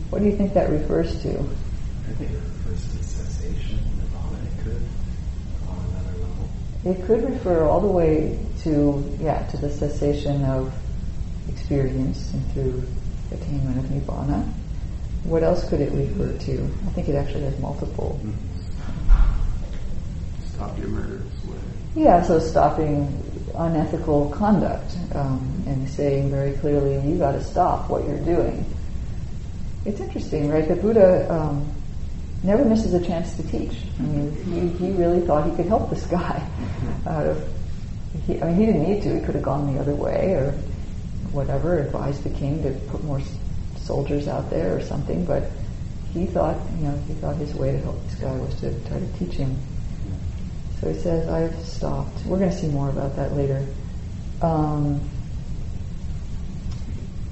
What do you think that refers to? I think it refers to cessation, nirvana. It could on another level. It could refer all the way to, yeah, to the cessation of experience and through attainment of nibbana. What else could it refer to? I think it actually has multiple. Mm-hmm. Stop your murderous way. Yeah, so stopping unethical conduct um, and saying very clearly, you got to stop what you're doing. It's interesting, right? The Buddha um, never misses a chance to teach. I mean, he, he really thought he could help this guy. Out of, he, I mean, he didn't need to. He could have gone the other way or whatever, advised the king to put more soldiers out there or something. But he thought, you know, he thought his way to help this guy was to try to teach him. So he says, I've stopped. We're going to see more about that later. Um,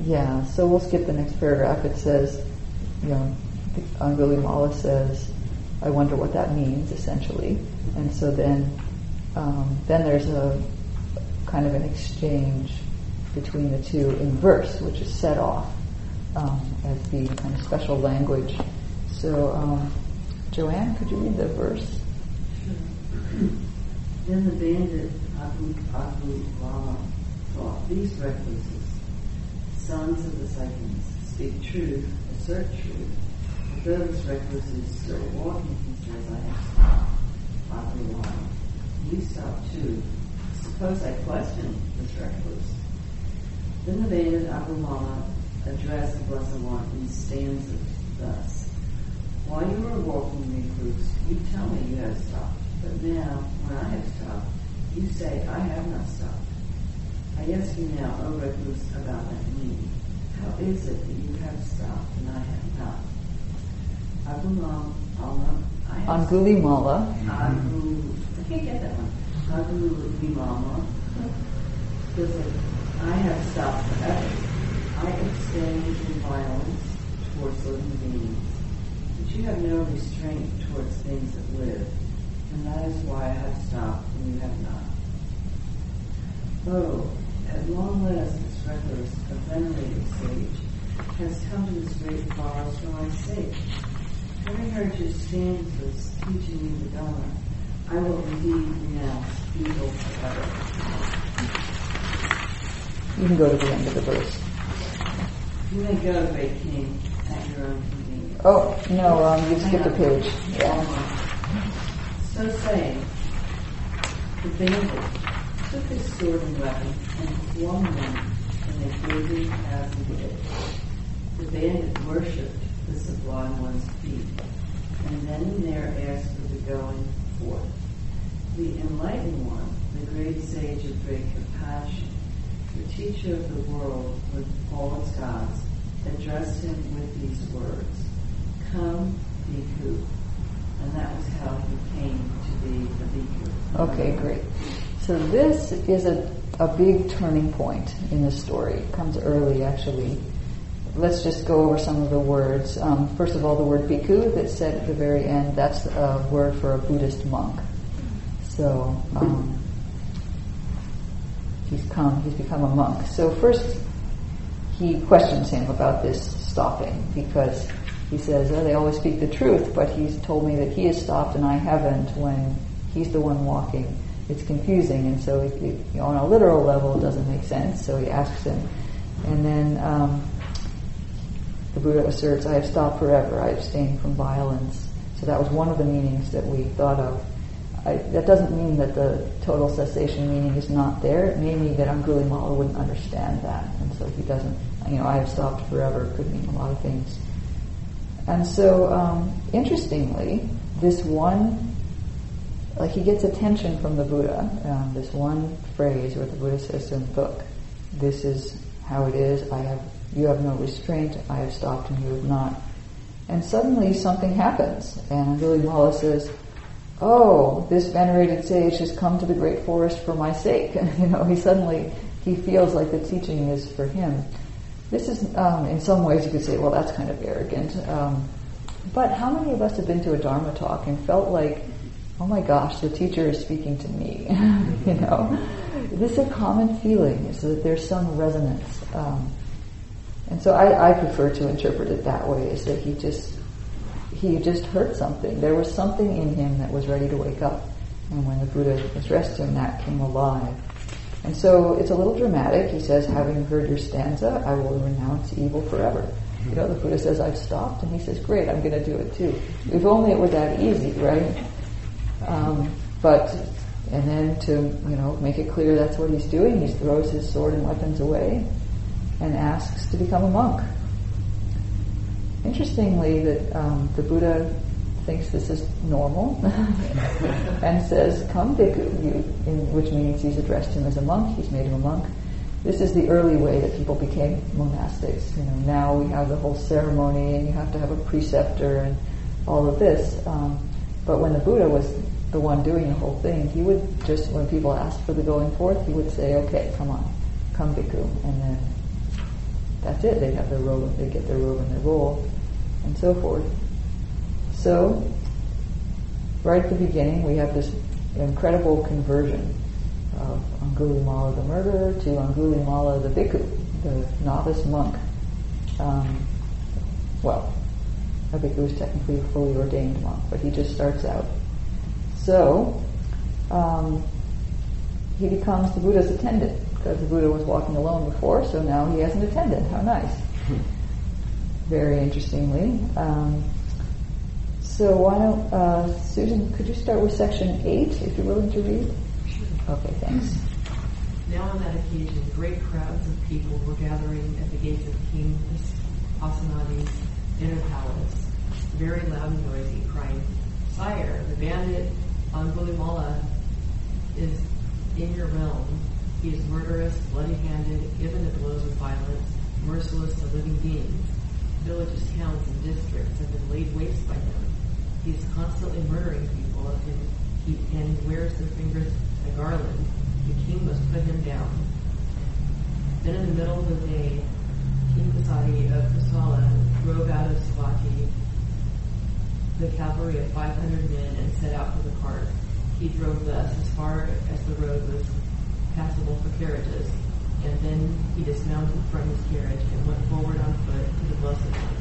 yeah, so we'll skip the next paragraph. It says, you know, Angulimala says, I wonder what that means, essentially. And so then, um, then there's a kind of an exchange between the two in verse, which is set off um, as the kind of special language. So, um, Joanne, could you read the verse? Then the bandit Abu, Abu Lama thought, these recluses, sons of the Saiyans, speak truth, assert truth. But those recluses still walking, he says, I have stopped. Abu Lama, you stop too. Suppose I question this recluse. Then the bandit Abu Lama addressed the Blessed One in stanzas thus. While you were walking recluse, you tell me you have stopped. But now, when I have stopped, you say, I have not stopped. I ask you now, O recluse, about that meaning. How is it that you have stopped and I have not? Agulam, Alma, I have Angulimala. Agu, I can't get that one. Agulimama. Says like, I have stopped forever. I from violence towards living beings. But you have no restraint towards things that live, and that is why I have stopped and you have not. Oh, at long last this reckless, venerated sage, has come to this great forest for my sake. Having heard your stanzas teaching me the Dharma, I will indeed renounce evil forever. You can go to the end of the verse. You may go, great king, at your own convenience. Oh, no, um, you skipped a page. Yeah. So saying, the bandit took his sword and weapon and flung them in a gaping chasm pit. The bandit worshipped the sublime one's feet, and then and there asked for the going forth. The enlightened one, the great sage of great compassion, the teacher of the world with all its gods, addressed him with these words, Come, Bhikkhu. And that was how he came to be a Bhikkhu. Okay, great. So this is a, a big turning point in the story. It comes early, actually. Let's just go over some of the words. Um, first of all, the word bhikkhu that's said at the very end, that's a word for a Buddhist monk. So um, he's come, he's become a monk. So first, he questions him about this stopping because he says, oh, they always speak the truth, but he's told me that he has stopped and I haven't when he's the one walking. It's confusing, and so he, you know, on a literal level, it doesn't make sense. So he asks him, and then um, the Buddha asserts, "I have stopped forever. I abstain from violence." So that was one of the meanings that we thought of. I, that doesn't mean that the total cessation meaning is not there. It may mean that Angulimala wouldn't understand that, and so he doesn't. You know, I have stopped forever could mean a lot of things. And so, um, interestingly, this one, like he gets attention from the Buddha. Um, this one phrase where the Buddha says to him, "Look, this is how it is. I have, you have no restraint. I have stopped, and you have not." And suddenly something happens, and Angulimala says, "Oh, this venerated sage has come to the great forest for my sake." you know, he suddenly he feels like the teaching is for him. This is, um, in some ways, you could say, well, that's kind of arrogant. Um, but how many of us have been to a Dharma talk and felt like, oh my gosh, the teacher is speaking to me? you know, this is a common feeling, is that there's some resonance. Um, and so I, I prefer to interpret it that way, is that he just he just heard something. There was something in him that was ready to wake up. And when the Buddha addressed him, that came alive. And so it's a little dramatic. He says, having heard your stanza, I will renounce evil forever. You know, the Buddha says, I've stopped. And he says, great, I'm going to do it too. If only it were that easy, right? Um, but, and then to, you know, make it clear that's what he's doing, he throws his sword and weapons away and asks to become a monk. Interestingly, that um, the Buddha thinks this is normal and says, "Come, bhikkhu," which means he's addressed him as a monk. He's made him a monk. This is the early way that people became monastics. You know, now we have the whole ceremony, and you have to have a preceptor and all of this. Um, but when the Buddha was the one doing the whole thing, he would just, when people asked for the going forth, he would say, "Okay, come on, come, bhikkhu," and then that's it. They have their robe, they get their robe and their roll, and so forth. So right at the beginning, we have this incredible conversion of Angulimala the murderer to Angulimala the bhikkhu, the novice monk. Um, well, a bhikkhu is technically a fully ordained monk, but he just starts out. So, um, he becomes the Buddha's attendant because the Buddha was walking alone before, so now he has an attendant. How nice. Very interestingly. Um, so why don't, uh, Susan, could you start with section 8 if you're willing to read? Sure. Okay, thanks. Now on that occasion, great crowds of people were gathering at the gates of King Pasenadi's inner palace, very loud and noisy, crying, Sire, the bandit Angulimala is in your realm. He is murderous, bloody-handed, given to blows of violence, merciless to living beings. Villages, towns, and districts have been laid waste by him. He is constantly murdering people, and he, and wears their fingers a garland. The king must put him down. Then in the middle of the day, King Pasadi of Kosala drove out of Savatthi the cavalry of 500 men and set out for the cart. He drove thus as far as the road was passable for carriages, and then he dismounted from his carriage and went forward on foot to the Blessed One.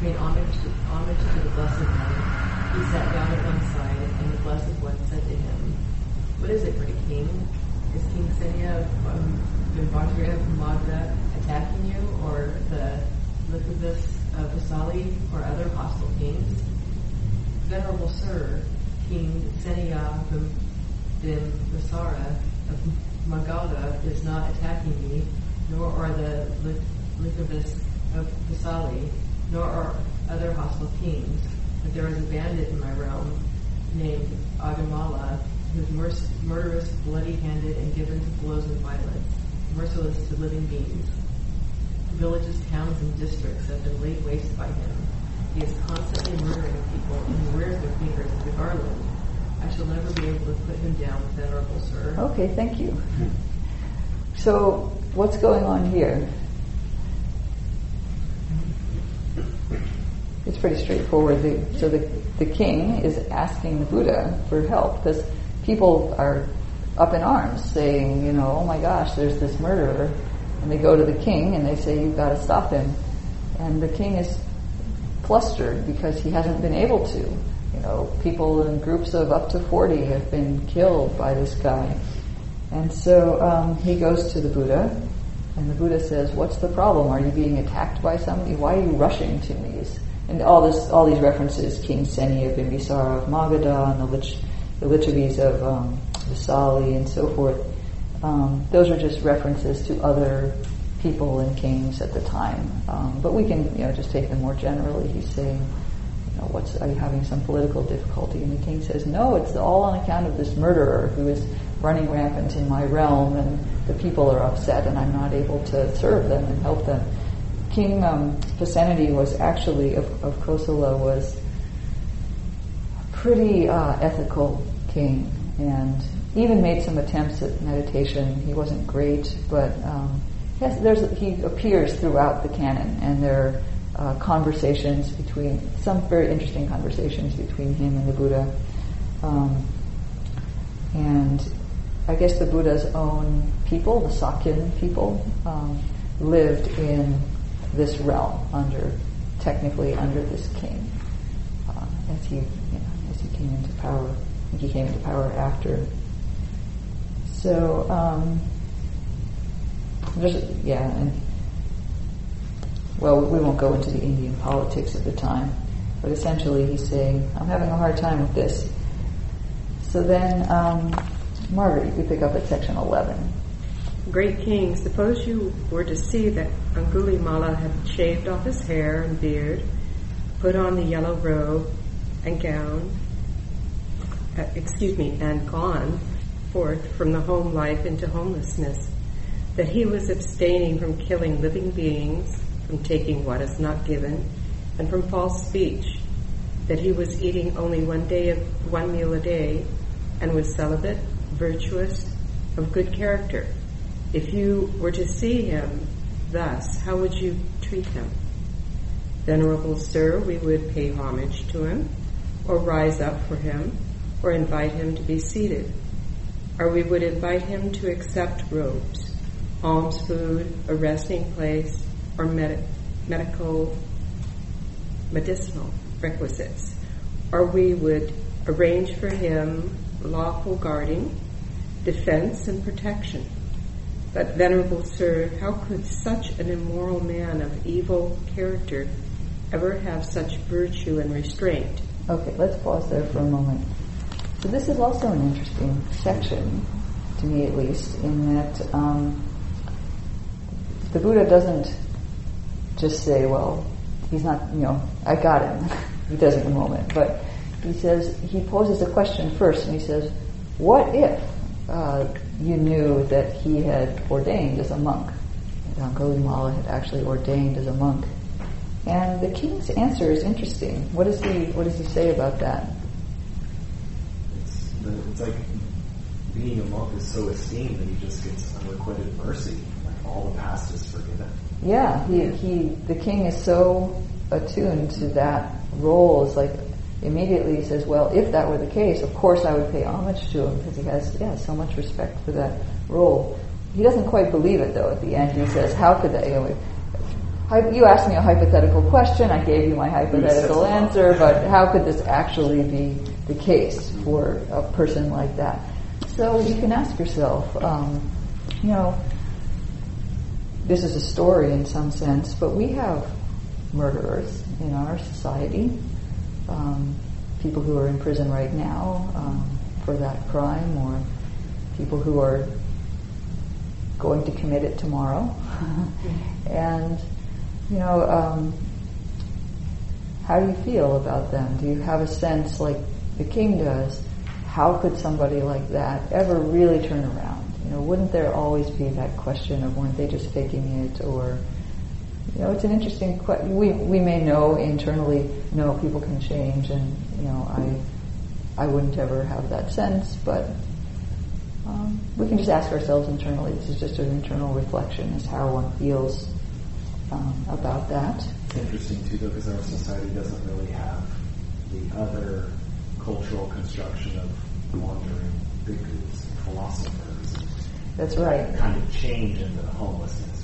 Paying homage to, homage to the Blessed One, he sat down at one side, and the Blessed One said to him, What is it, great king? Is King Senya from of Madra attacking you, or the Lycabas of Vasali, or other hostile kings? Venerable Sir, King Senya Dim Vasara of Magadha is not attacking me, nor are the Lycabas of Vasali, nor are other hostile kings. But there is a bandit in my realm named Agamala, who is merc- murderous, bloody-handed, and given to blows and violence, merciless to living beings. Villages, towns, and districts have been laid waste by him. He is constantly murdering people, and he wears their fingers as a garland. I shall never be able to put him down, venerable sir. Okay, thank you. So, what's going on here? It's pretty straightforward. The, so the, the king is asking the Buddha for help because people are up in arms saying, you know, oh my gosh, there's this murderer. And they go to the king and they say, you've got to stop him. And the king is flustered because he hasn't been able to. You know, people in groups of up to 40 have been killed by this guy. And so um, he goes to the Buddha, and the Buddha says, "What's the problem? Are you being attacked by somebody? Why are you rushing to me?" And all this, all these references, King Seniya Bimbisara of Magadha, and the, Lich, the Licchavis of um, Vasali, and so forth. Um, those are just references to other people and kings at the time. Um, but we can, you know, just take them more generally. He's saying, you know, what's, are you having some political difficulty? And the king says, no, it's all on account of this murderer who is running rampant in my realm and the people are upset and I'm not able to serve them and help them. King um, Pasenadi was actually, of, of Kosala, was a pretty uh, ethical king and even made some attempts at meditation. He wasn't great, but um, yes, he appears throughout the canon and there are uh, conversations between, some very interesting conversations between him and the Buddha. Um, and I guess the Buddha's own people, the Sakyan people, um, lived in this realm under, technically under this king, uh, as he, you know, as he came into power. He came into power after. So, um, yeah, and well, we won't go into the Indian politics at the time, but essentially he's saying, I'm having a hard time with this. So then, um, Margaret, you could pick up at section 11. Great king, suppose you were to see that Angulimala had shaved off his hair and beard, put on the yellow robe and gown, uh, excuse me, and gone forth from the home life into homelessness, that he was abstaining from killing living beings, from taking what is not given, and from false speech, that he was eating only one day of one meal a day, and was celibate, virtuous, of good character. If you were to see him thus, how would you treat him? Venerable sir, we would pay homage to him, or rise up for him or invite him to be seated. Or we would invite him to accept robes, alms food, a resting place, or med- medical, medicinal requisites. Or we would arrange for him lawful guarding, defense, and protection. But, Venerable Sir, how could such an immoral man of evil character ever have such virtue and restraint? Okay, let's pause there for a moment. So this is also an interesting section, to me at least, in that um, the Buddha doesn't just say, well, he's not, you know, I got him. he does in a moment. But he says, he poses a question first, and he says, what if uh, you knew that he had ordained as a monk? Angulimala had actually ordained as a monk. And the king's answer is interesting. What does he, what does he say about that? It's, it's like being a monk is so esteemed that he just gets unrequited mercy. Like all the past is forgiven. Yeah, he, he, the king is so attuned to that role. It's like immediately he says, well, if that were the case, of course I would pay homage to him because he has, yeah, so much respect for that role. He doesn't quite believe it though at the end. He says, how could that, you know, you asked me a hypothetical question, I gave you my hypothetical answer, but how could this actually be the case for a person like that? So you can ask yourself, um, you know, this is a story in some sense, but we have murderers in our society, um, people who are in prison right now um, for that crime, or people who are going to commit it tomorrow. and, you know, um, how do you feel about them? Do you have a sense, like the king does, how could somebody like that ever really turn around? You know, wouldn't there always be that question of weren't they just faking it, or you know, it's an interesting question. We we may know internally, no, people can change, and you know, I I wouldn't ever have that sense, but um, we can just ask ourselves internally. This is just an internal reflection, is how one feels um, about that. It's interesting too, though, because our society doesn't really have the other cultural construction of wandering bhikkhus, philosophers. That's right. Kind of change into homelessness? I mean,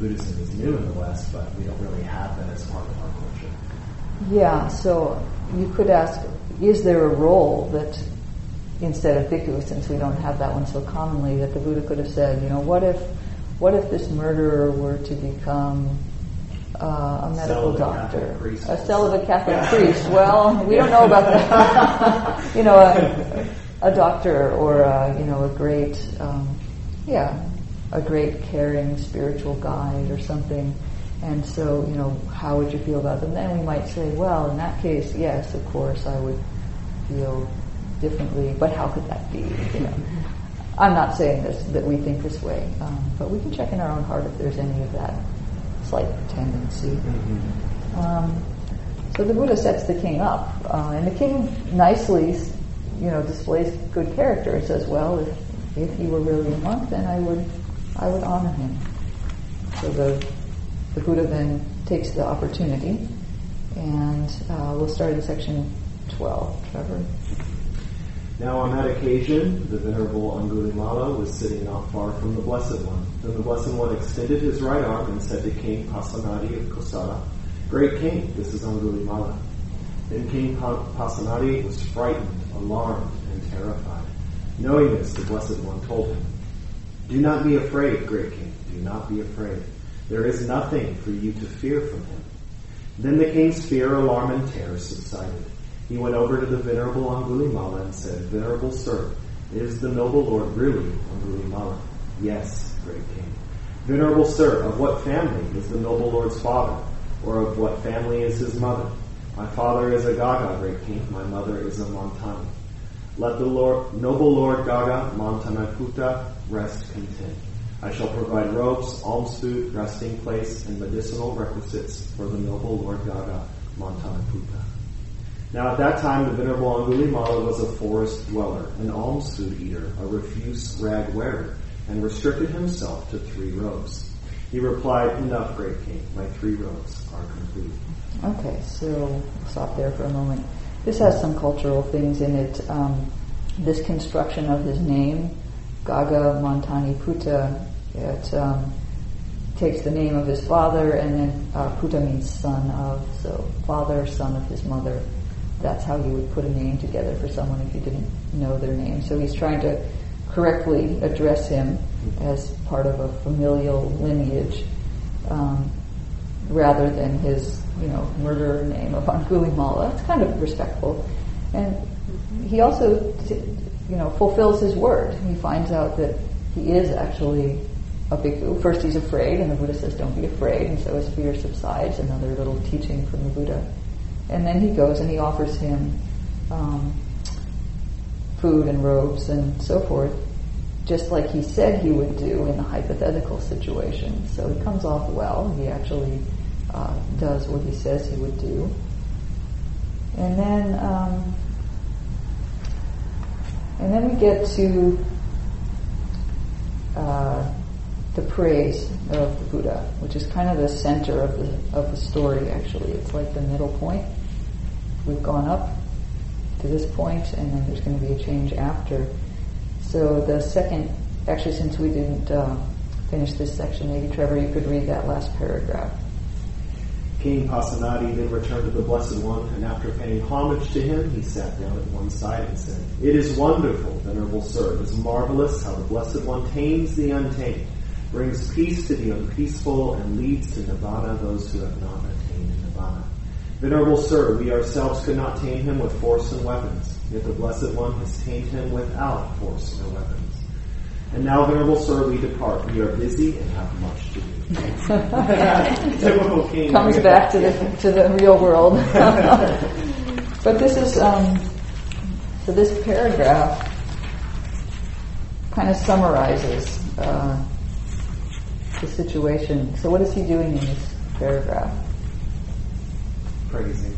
Buddhism is new in the West, but we don't really have that as part of our culture. Yeah, so you could ask, is there a role that instead of bhikkhu, since we don't have that one so commonly, that the Buddha could have said, you know, what if, what if this murderer were to become uh, a medical Celibate doctor, priest. a celibate Catholic priest? Well, we don't know about that. you know, a, a doctor or a, you know a great, um, yeah, a great caring spiritual guide or something. And so, you know, how would you feel about them? Then we might say, well, in that case, yes, of course, I would feel differently. But how could that be? You know, I'm not saying this that we think this way, um, but we can check in our own heart if there's any of that slight tendency. Um, so the Buddha sets the king up, uh, and the king nicely, you know, displays good character and says, "Well, if if he were really a monk, then I would I would honor him." So the the Buddha then takes the opportunity, and uh, we'll start in section twelve. Trevor. Now on that occasion, the Venerable Angulimala was sitting not far from the Blessed One. Then the Blessed One extended his right arm and said to King Pasenadi of Kosala, Great King, this is Angulimala. Then King pa- Pasenadi was frightened, alarmed, and terrified. Knowing this, the Blessed One told him, Do not be afraid, Great King, do not be afraid. There is nothing for you to fear from him. Then the king's fear, alarm, and terror subsided. He went over to the Venerable Angulimala and said, Venerable Sir, is the noble Lord really Angulimala? Yes, great king. Venerable Sir, of what family is the noble Lord's father? Or of what family is his mother? My father is a Gagga, great king. My mother is a Mantani. Let the Lord, noble Lord Gagga Mantaniputta rest content. I shall provide robes, alms food, resting place, and medicinal requisites for the noble Lord Gagga Mantaniputta. Now at that time the Venerable Angulimala was a forest dweller, an alms food eater, a refuse rag wearer, and restricted himself to three robes. He replied, Enough, great king, my three robes are complete. Okay, so stop there for a moment. this has some cultural things in it. Um, this construction of his name, Gagga Mantani Puta, it um, takes the name of his father, and then uh, Puta means son of, so father, son of his mother. That's how you would put a name together for someone if you didn't know their name. So he's trying to correctly address him as part of a familial lineage, um, rather than his, you know, murderer name of Angulimala. It's kind of respectful, and he also, you know, fulfills his word. He finds out that he is actually a bhikkhu. First, he's afraid, and the Buddha says, "Don't be afraid," and so his fear subsides. Another little teaching from the Buddha, and then he goes and he offers him. Um, food and robes and so forth, just like he said he would do in the hypothetical situation. So he comes off well. He actually uh, does what he says he would do. And then, um, and then we get to uh, the praise of the Buddha, which is kind of the center of the of the story. Actually, it's like the middle point. We've gone up to this point, and then there's going to be a change after. So the second, actually, since we didn't uh, finish this section, maybe Trevor, you could read that last paragraph. King Pasenadi then returned to the Blessed One, and after paying homage to him, he sat down at one side and said, It is wonderful, Venerable Sir, it is marvelous how the Blessed One tames the untamed, brings peace to the unpeaceful, and leads to Nirvana those who have not attained Nirvana. Venerable Sir, we ourselves could not tame him with force and weapons, yet the Blessed One has tamed him without force or weapons. And now, Venerable Sir, we depart. We are busy and have much to do. Typical. Comes back to the to the real world. but this is um, so this paragraph kind of summarizes uh, the situation. So what is he doing in this paragraph? Praising.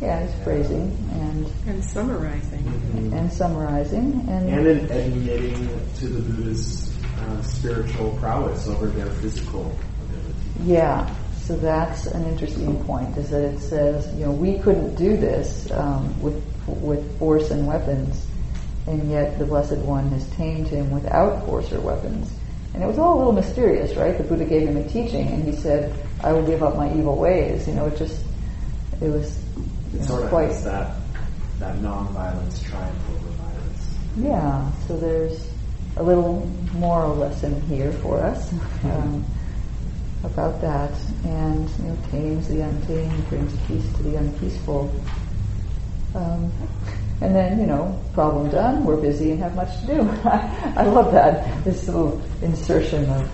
Yeah, he's praising and And summarizing. Mm-hmm. and summarizing and, And in admitting to the Buddha's uh, spiritual prowess over their physical ability. Yeah, so that's an interesting point. Is that it says, you know, we couldn't do this um, with with force and weapons, and yet the Blessed One has tamed him without force or weapons. And it was all a little mysterious, right? The Buddha gave him a teaching, and he said, "I will give up my evil ways." You know, it just it was It sort of quite that, that non-violence triumph over violence. Yeah, so there's a little moral lesson here for us um, about that, and you know, tames the untamed, brings peace to the unpeaceful. Um, and then, you know, problem done. We're busy and have much to do. I, love that this little insertion of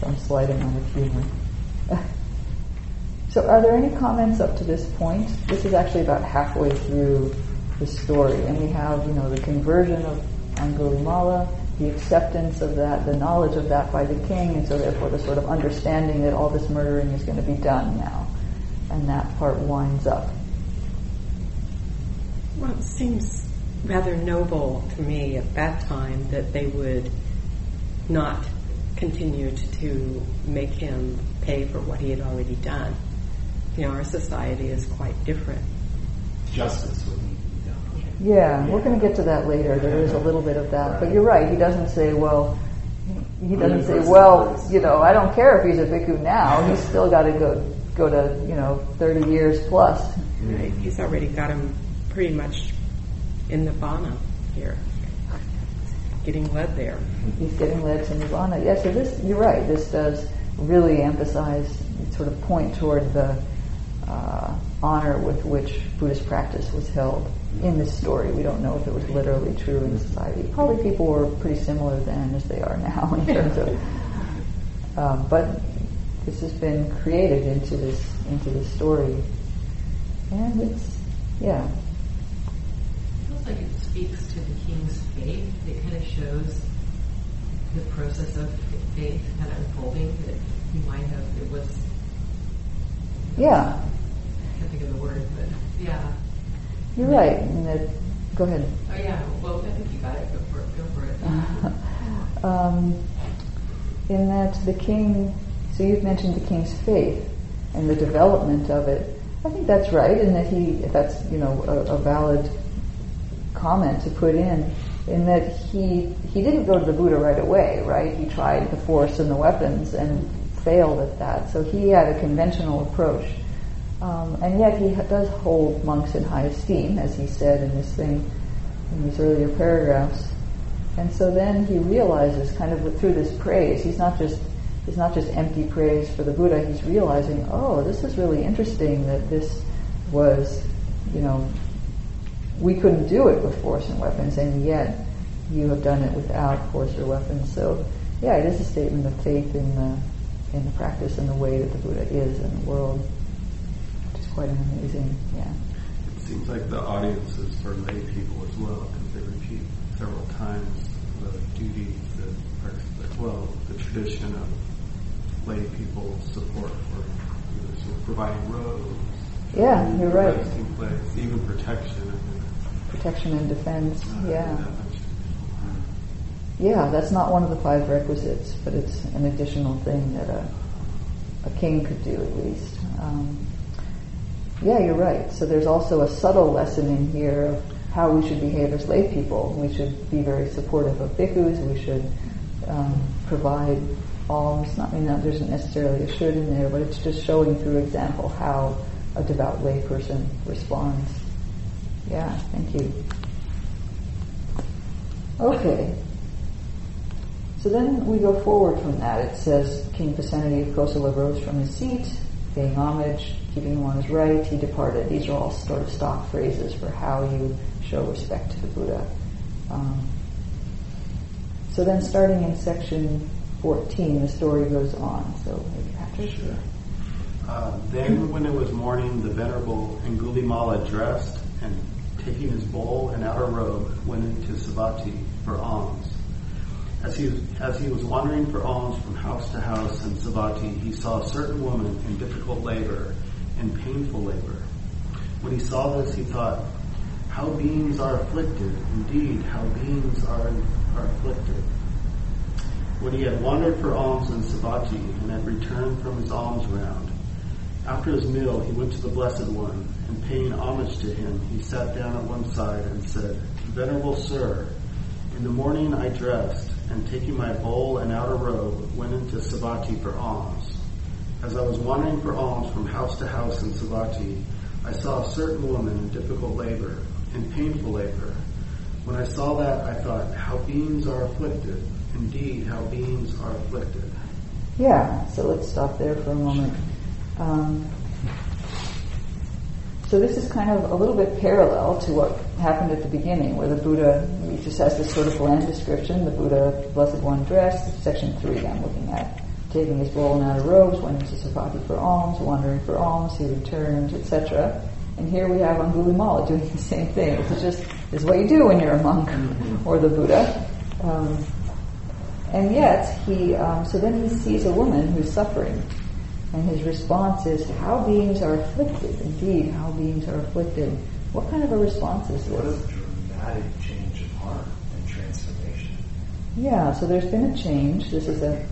some slight amount of humor. So, are there any comments up to this point? This is actually about halfway through the story, and we have, you know, the conversion of Angulimala, the acceptance of that, the knowledge of that by the king, and so therefore the sort of understanding that all this murdering is going to be done now, and that part winds up. Well, it seems rather noble to me at that time that they would not continue to, to make him pay for what he had already done. You know, our society is quite different. Justice would need to be done. Yeah, we're going to get to that later. There is a little bit of that, but you're right. He doesn't say, well, he doesn't say, well, you know, I don't care if he's a bhikkhu now. He's still got to go go to you know 30 years plus. Right? He's already got him pretty much in Nibbana here, getting led there. He's getting led to nirvana. Yeah, so this you're right. This does really emphasize, sort of point toward the uh, honor with which Buddhist practice was held in this story. We don't know if it was literally true in society. Probably people were pretty similar then as they are now in terms of. Um, but this has been created into this into this story, and it's yeah. It feels like it speaks to the king's faith. It kind of shows the process of faith kind of unfolding that he might have. It was. Yeah, I can't think of the word, but yeah. You're right. Go ahead. Oh yeah. Well, I think you got it. Go for it. Go for it. um, in that the king, so you've mentioned the king's faith and the development of it. I think that's right, and that he that's you know a, a valid comment to put in, in that he he didn't go to the Buddha right away, right? He tried the force and the weapons and failed at that. So he had a conventional approach, um, and yet he does hold monks in high esteem, as he said in this thing, in these earlier paragraphs. And so then he realizes, kind of through this praise, he's not just it's not just empty praise for the Buddha. He's realizing, oh, this is really interesting that this was, you know, we couldn't do it with force and weapons, and yet you have done it without force or weapons. So, yeah, it is a statement of faith in the in the practice and the way that the Buddha is in the world, quite an amazing, yeah. It seems like the audience is for lay people as well, because they repeat several times the duties that are, well, the tradition of lay people support for you know, providing roads. Yeah, you're right. Place, even protection. Protection and defense. Uh, yeah. Yeah, that's not one of the five requisites, but it's an additional thing that a, a king could do at least. Um, yeah, you're right. So there's also a subtle lesson in here of how we should behave as lay people. We should be very supportive of bhikkhus. We should um, provide alms. Not I mean, that there isn't necessarily a should in there, but it's just showing through example how a devout lay person responds. Yeah, thank you. Okay. So then we go forward from that. It says King Pasenadi of Kosala rose from his seat, paying homage, keeping him on right, he departed. These are all sort of stock phrases for how you show respect to the Buddha. Um, so then starting in section 14, the story goes on. So Patrick? Sure. Uh, then when it was morning, the venerable Angulimala dressed and taking his bowl and outer robe went into Savatthi for alms. As he, as he was wandering for alms from house to house in Savatthi, he saw a certain woman in difficult labor and painful labor. When he saw this, he thought, how beings are afflicted. Indeed, how beings are, are afflicted. When he had wandered for alms in Savatthi and had returned from his alms round, after his meal he went to the Blessed One, and paying homage to him, he sat down at one side and said, Venerable Sir, in the morning I dressed, and taking my bowl and outer robe, went into Savatthi for alms. As I was wandering for alms from house to house in Savatthi, I saw a certain woman in difficult labor, in painful labor. When I saw that, I thought, how beings are afflicted. Indeed, how beings are afflicted. Yeah, so let's stop there for a moment. Um, so this is kind of a little bit parallel to what happened at the beginning, where the Buddha just has this sort of bland description. The Buddha, Blessed One, dressed. Section three, I'm looking at, taking his bowl and outer robes, went into Savatthi for alms, wandering for alms, he returned, etc. And here we have Angulimala doing the same thing. It's just this is what you do when you're a monk or the Buddha. Um, and yet he, um, so then he sees a woman who's suffering, and his response is, "How beings are afflicted. Indeed, how beings are afflicted." What kind of a response is this? What a dramatic change of heart and transformation. Yeah, so there's been a change. This is a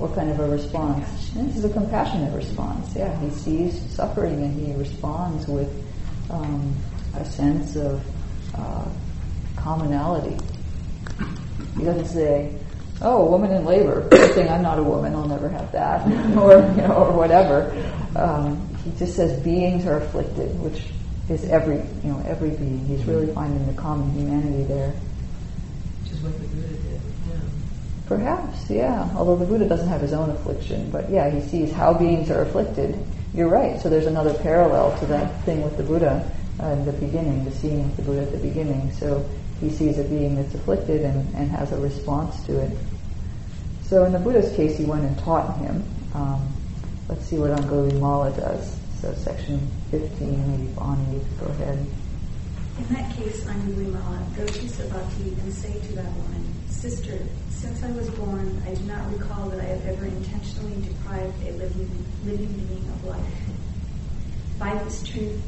what kind of a response? This is a compassionate response. Yeah, he sees suffering and he responds with um, a sense of uh, commonality. He doesn't say, "Oh, a woman in labor." Good thing I'm not a woman. I'll never have that, or you know, or whatever. Um, he just says beings are afflicted, which is every you know every being. He's really finding the common humanity there. Which is what the Buddha did. Perhaps, yeah. Although the Buddha doesn't have his own affliction, but yeah, he sees how beings are afflicted. You're right. So there's another parallel to that thing with the Buddha uh, in the beginning, the scene with the Buddha at the beginning. So he sees a being that's afflicted and, and has a response to it. So in the Buddha's case, he went and taught him. Um, let's see what Angulimala does. So section 15, maybe Bonnie, you could go ahead. In that case, Angulimala, go to Savatthi and say to that woman, Sister, since I was born, I do not recall that I have ever intentionally deprived a living, living being of life. By this truth,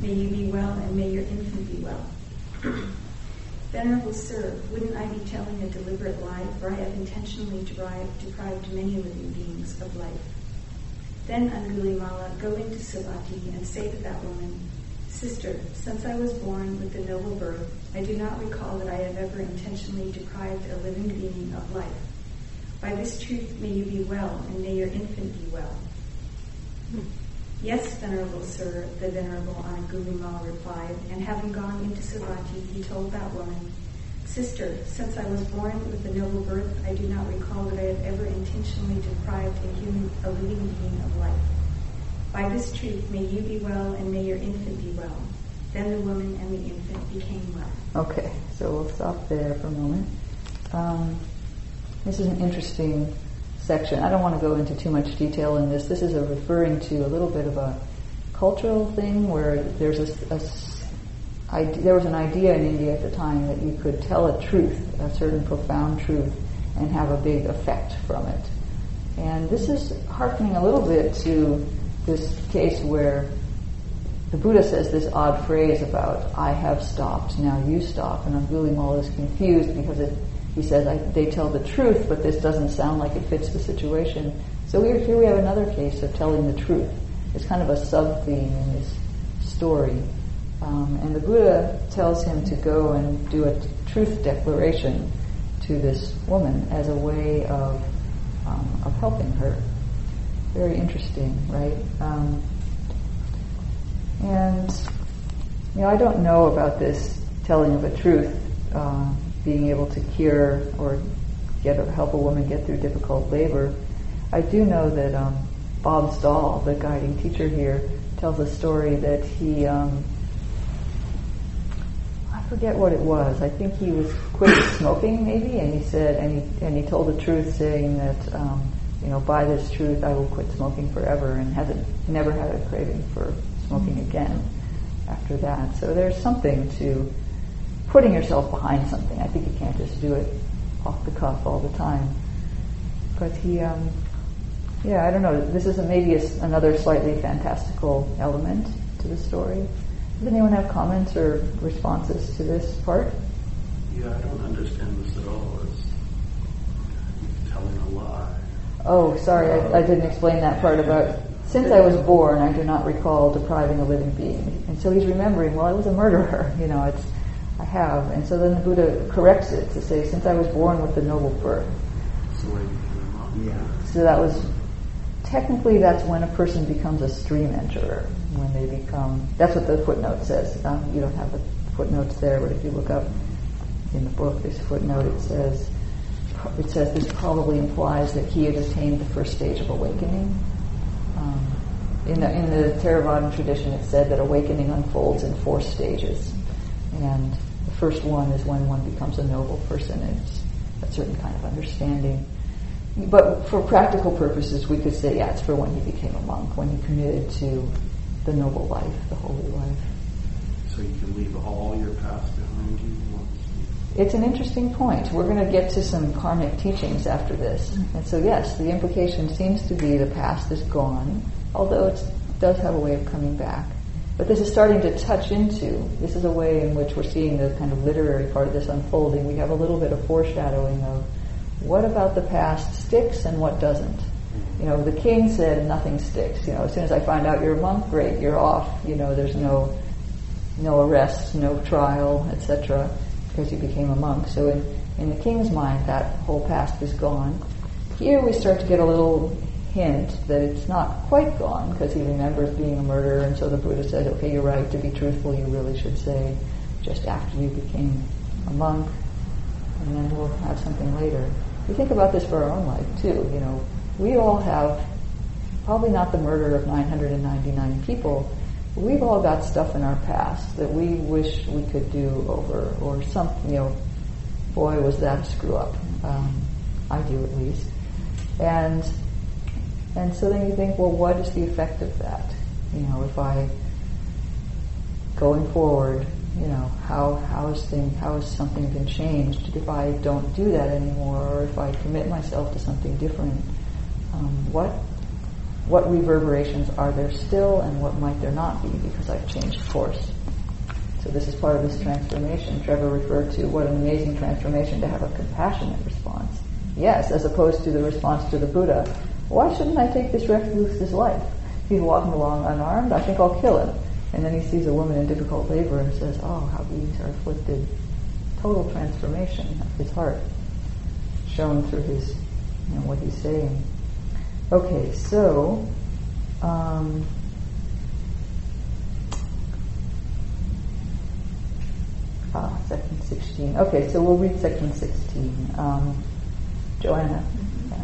may you be well and may your infant be well. Venerable Sir, wouldn't I be telling a deliberate lie, for I have intentionally deprived, deprived many living beings of life? Then Angulimala, go into Savatthi and say to that woman, Sister, since I was born with the noble birth, I do not recall that I have ever intentionally deprived a living being of life. By this truth may you be well, and may your infant be well. Yes, Venerable Sir, the Venerable Angulimala replied, and having gone into Savatthi, he told that woman, Sister, since I was born with the noble birth, I do not recall that I have ever intentionally deprived a human, a living being of life. By this truth, may you be well, and may your infant be well. Then the woman and the infant became well. Okay, so we'll stop there for a moment. Um, this is an interesting section. I don't want to go into too much detail in this. This is referring to a little bit of a cultural thing where there's a, a there was an idea in India at the time that you could tell a truth, a certain profound truth, and have a big effect from it. And this is harkening a little bit to this case where the Buddha says this odd phrase about "I have stopped, now you stop," and Angulimala is confused because it, he says they tell the truth, but this doesn't sound like it fits the situation. So here we have another case of telling the truth. It's kind of a sub theme in this story. Um, and the Buddha tells him to go and do a truth declaration to this woman as a way of, um, of helping her. Very interesting, right? Um, and, you know, I don't know about this telling of a truth, uh, being able to cure or get help a woman get through difficult labor. I do know that um, Bob Stahl, the guiding teacher here, tells a story that he um, I forget what it was. I think he was quit smoking, maybe, and he said, and he and he told the truth, saying that, um, you know, by this truth, I will quit smoking forever, and hasn't never had a craving for smoking again after that. So there's something to putting yourself behind something. I think you can't just do it off the cuff all the time. But he, um, yeah, I don't know. This is a, maybe a, another slightly fantastical element to the story. Does anyone have comments or responses to this part? Yeah, I don't understand this at all. It's telling a lie. Oh, sorry, I, I didn't explain that part about since I was born, I do not recall depriving a living being. And so he's remembering, well, I was a murderer. You know, it's I have. And so then the Buddha corrects it to say, since I was born with the noble birth. So I became a monk. Yeah. So that was technically that's when a person becomes a stream enterer when they become, that's what the footnote says. Um, you don't have the footnotes there, but if you look up in the book, this footnote, it says, it says this probably implies that he had attained the first stage of awakening. Um, in the, in the Theravadan tradition, it said that awakening unfolds in four stages. And the first one is when one becomes a noble person. It's a certain kind of understanding. But for practical purposes, we could say, yeah, it's for when he became a monk, when he committed to the noble life, the holy life. So you can leave all your past behind you. It's an interesting point. We're going to get to some karmic teachings after this. Mm-hmm. And so, yes, the implication seems to be the past is gone, although it does have a way of coming back. But this is starting to touch into, this is a way in which we're seeing the kind of literary part of this unfolding. We have a little bit of foreshadowing of what about the past sticks and what doesn't. Mm-hmm. You know, the king said nothing sticks. You know, as soon as I find out you're a monk, great, you're off. You know, there's no no arrest, no trial, etc., because he became a monk. So in, in the king's mind, that whole past is gone. Here we start to get a little hint that it's not quite gone because he remembers being a murderer, and so the Buddha said, okay, you're right, to be truthful, you really should say just after you became a monk, and then we'll have something later. We think about this for our own life too, you know, we all have probably not the murder of 999 people. We've all got stuff in our past that we wish we could do over, or some, you know, boy, was that a screw up. Um, I do at least. And and so then you think, well, what is the effect of that? You know, if I going forward, you know, how how is thing how has something been changed if I don't do that anymore, or if I commit myself to something different? um, what what reverberations are there still and what might there not be because I've changed course. So this is part of this transformation. Trevor referred to what an amazing transformation to have a compassionate response. Yes, as opposed to the response to the Buddha. why shouldn't I take this recluse's life? He's walking along unarmed, I think I'll kill him. And then he sees a woman in difficult labor and says, oh, how these are afflicted. Total transformation of his heart shown through his, you know, what he's saying. Okay, so, um, ah, section 16. Okay, so we'll read section 16. Um, Joanna. Yeah.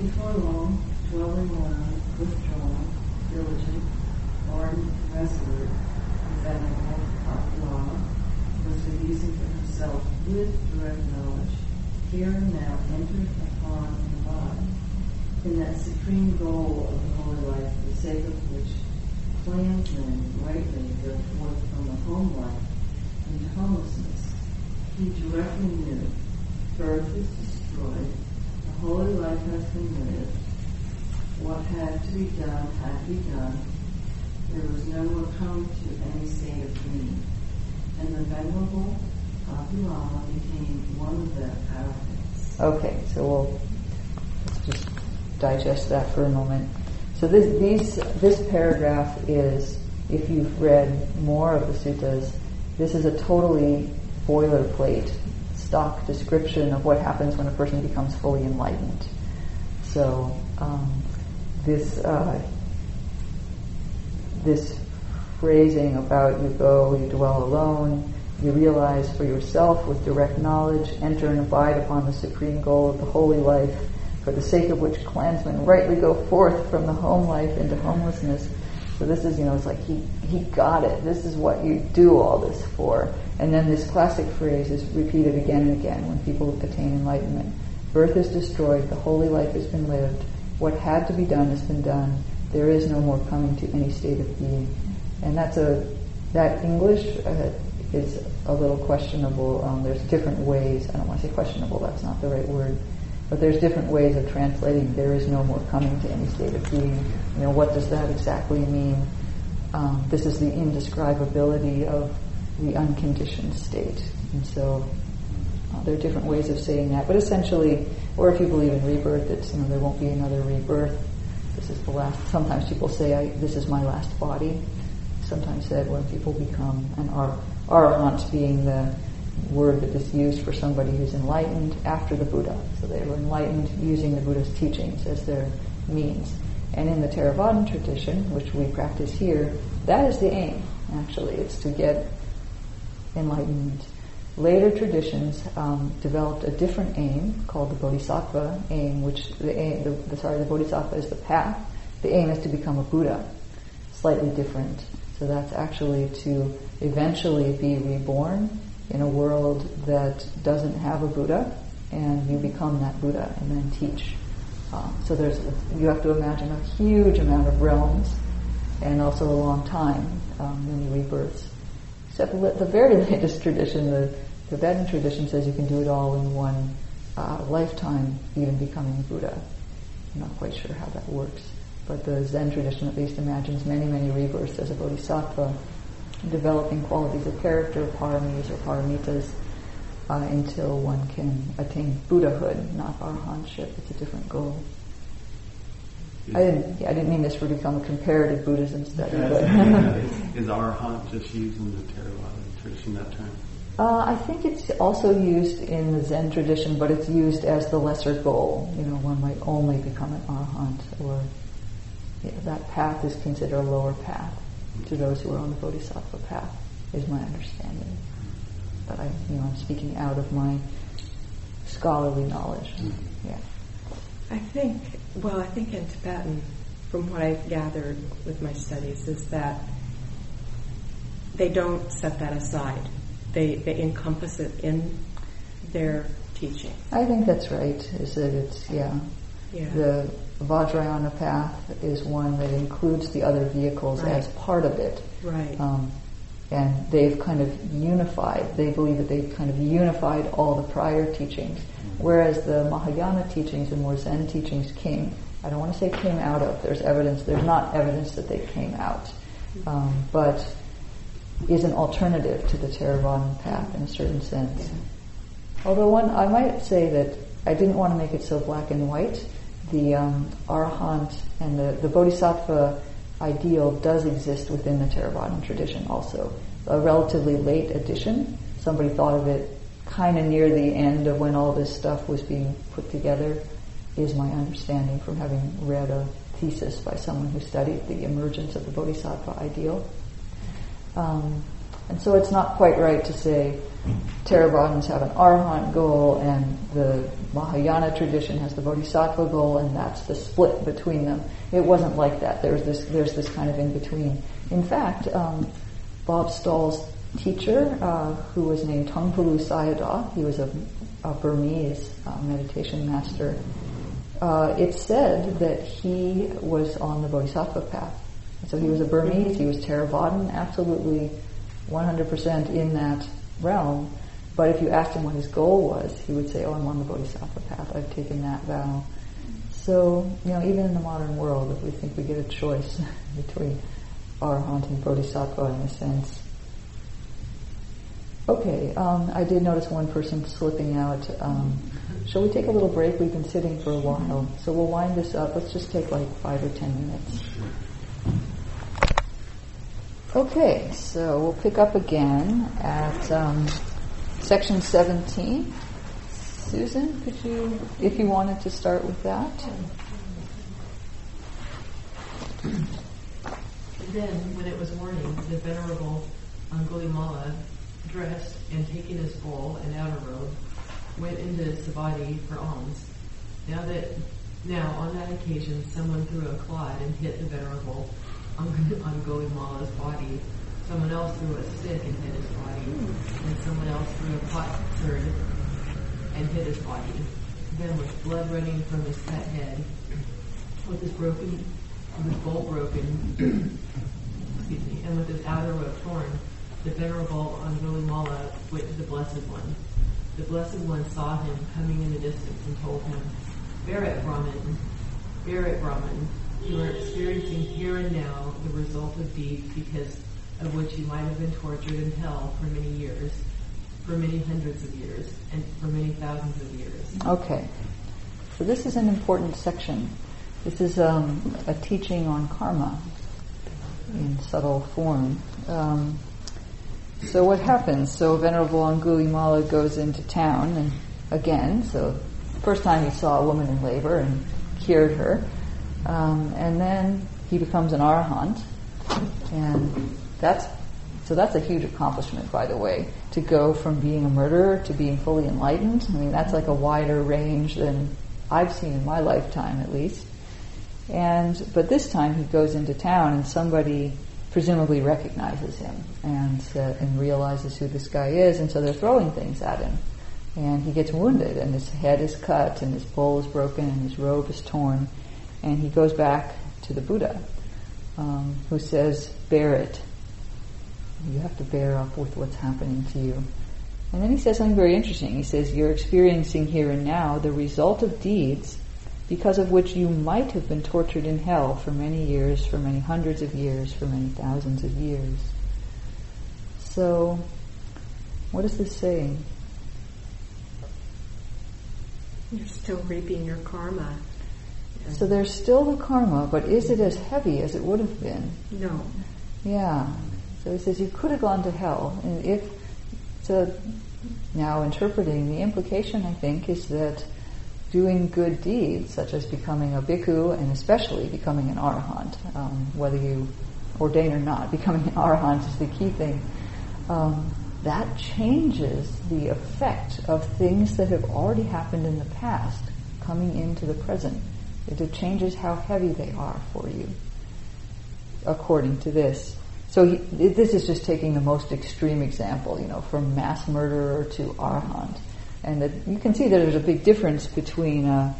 Before long, dwelling on, withdrawn, diligent, ardent, resolute, and venerable, law, was using for himself with direct knowledge, here and now entered upon in that supreme goal of the holy life, for the sake of which clansmen rightly go forth from the home life into homelessness. He directly knew birth is destroyed, the holy life has been lived, what had to be done had to be done, there was no more coming to any state of being, and the venerable Abhulama became one of the arahants. Okay, so we'll digest that for a moment. So this these this paragraph is, if you've read more of the suttas, this is a totally boilerplate stock description of what happens when a person becomes fully enlightened. So um, this uh, this phrasing about you go, you dwell alone, you realize for yourself with direct knowledge, enter and abide upon the supreme goal of the holy life, for the sake of which clansmen rightly go forth from the home life into homelessness. So this is, you know, it's like he, he got it. This is what you do all this for. And then this classic phrase is repeated again and again when people attain enlightenment. Birth is destroyed, the holy life has been lived, what had to be done has been done, there is no more coming to any state of being. And that's a, that English uh, is a little questionable. Um, there's different ways, I don't want to say questionable, that's not the right word, but there's different ways of translating there is no more coming to any state of being. You know, what does that exactly mean? Um, this is the indescribability of the unconditioned state. And so uh, there are different ways of saying that, but essentially, or if you believe in rebirth, it's you know there won't be another rebirth. This is the last. Sometimes people say, "This is my last body." Sometimes said when people become an ar- arahant, being the word that is used for somebody who's enlightened after the Buddha. So they were enlightened using the Buddha's teachings as their means. And in the Theravadan tradition, which we practice here, that is the aim. Actually, it's to get enlightenment Later traditions um, developed a different aim called the Bodhisattva aim, which the, aim, the, the, sorry, the Bodhisattva is the path. The aim is to become a Buddha, slightly different. So that's actually to eventually be reborn in a world that doesn't have a Buddha, and you become that Buddha and then teach. Uh, so there's you have to imagine a huge amount of realms, and also a long time, um, many rebirths. Except the very latest tradition, the the Tibetan tradition says you can do it all in one uh, lifetime, even becoming Buddha. I'm not quite sure how that works. But the Zen tradition at least imagines many, many rebirths as a bodhisattva, developing qualities of character, paramis or paramitas, uh, until one can attain Buddhahood, not arahantship. It's a different goal. I didn't. Yeah, I didn't mean this to become a comparative Buddhism study. But is arahant just using the Theravada tradition that term? Uh, I think it's also used in the Zen tradition, but it's used as the lesser goal. You know, one might only become an arahant, or know, that path is considered a lower path to those who are on the bodhisattva path, is my understanding. But I, you know, I'm speaking out of my scholarly knowledge. Hmm. Yeah. I think, well, I think in Tibetan, from what I've gathered with my studies, is that they don't set that aside they, they encompass it in their teaching. I think that's right. Is that it's yeah. yeah. The Vajrayana path is one that includes the other vehicles right. as part of it. Right. Um, and they've kind of unified. They believe that they've kind of unified all the prior teachings, whereas the Mahayana teachings and more Zen teachings came. I don't want to say came out of. There's evidence. There's not evidence that they came out, um, but is an alternative to the Theravada path in a certain sense. Although one, I might say that I didn't want to make it so black and white, the um, arahant and the, the bodhisattva ideal does exist within the Theravadan tradition also. A relatively late addition. Somebody thought of it kind of near the end of when all this stuff was being put together, is my understanding from having read a thesis by someone who studied the emergence of the bodhisattva ideal. Um, and so it's not quite right to say Theravadins have an arahant goal and the Mahayana tradition has the bodhisattva goal and that's the split between them. It wasn't like that. There's this, there's this kind of in between. In fact, um, Bob Stahl's teacher, uh, who was named Taungpulu Sayadaw, he was a, a Burmese uh, meditation master, uh, it said that he was on the bodhisattva path. So he was a Burmese, he was Theravadan, absolutely 100% in that realm. But if you asked him what his goal was, he would say, oh, I'm on the bodhisattva path. I've taken that vow. So, you know, even in the modern world, if we think we get a choice between arahant and bodhisattva in a sense. Okay, um, I did notice one person slipping out. Um, shall we take a little break? We've been sitting for a while. So we'll wind this up. Let's just take like five or ten minutes. Okay, so we'll pick up again at um, section 17. Susan, could you, if you wanted to start with that? Then, when it was morning, the venerable Angulimala, dressed and taking his bowl and outer robe, went into Savatthi for alms. Now that, now on that occasion, someone threw a clod and hit the venerable Angulimala's body. Someone else threw a stick and hit his body, and someone else threw a potsherd and hit his body. Then, with blood running from his head, with his broken, with his bowl broken, excuse me, and with his outer robe torn, the venerable Angulimala went to the Blessed One. The Blessed One saw him coming in the distance and told him, Bear it, Brahman, bear it, Brahman. You are experiencing here and now the result of deeds because of which you might have been tortured in hell for many years, for many hundreds of years, and for many thousands of years. Okay. So this is an important section. This is um, a teaching on karma in subtle form. Um, so what happens? So Venerable Angulimala goes into town and again, so first time he saw a woman in labor and cured her. Um, and then he becomes an arahant, and that's so that's a huge accomplishment, by the way, to go from being a murderer to being fully enlightened. I mean, that's like a wider range than I've seen in my lifetime, at least. And but this time he goes into town, and somebody presumably recognizes him and uh, and realizes who this guy is, and so they're throwing things at him, and he gets wounded, and his head is cut, and his bowl is broken, and his robe is torn and he goes back to the Buddha, um, who says, bear it. You have to bear up with what's happening to you. And then he says something very interesting. He says, You're experiencing here and now the result of deeds because of which you might have been tortured in hell for many years, for many hundreds of years, for many thousands of years. So, what is this saying? You're still reaping your karma. So there's still the karma, but is it as heavy as it would have been? No. Yeah. So he says you could have gone to hell. And if, so now interpreting, the implication I think is that doing good deeds, such as becoming a bhikkhu and especially becoming an arahant, um, whether you ordain or not, becoming an arahant is the key thing. Um, that changes the effect of things that have already happened in the past coming into the present. It changes how heavy they are for you, according to this. So he, this is just taking the most extreme example, you know, from mass murderer to arahant. And that you can see that there's a big difference between uh,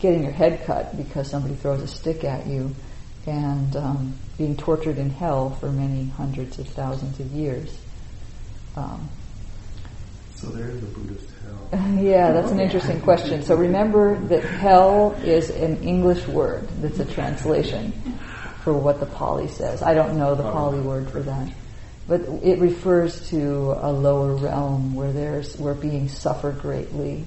getting your head cut because somebody throws a stick at you and um, being tortured in hell for many hundreds of thousands of years. Um, so there a Buddhist. yeah, that's an interesting question. So remember that hell is an English word that's a translation for what the Pali says. I don't know the Pali word for that. But it refers to a lower realm where there's where beings suffer greatly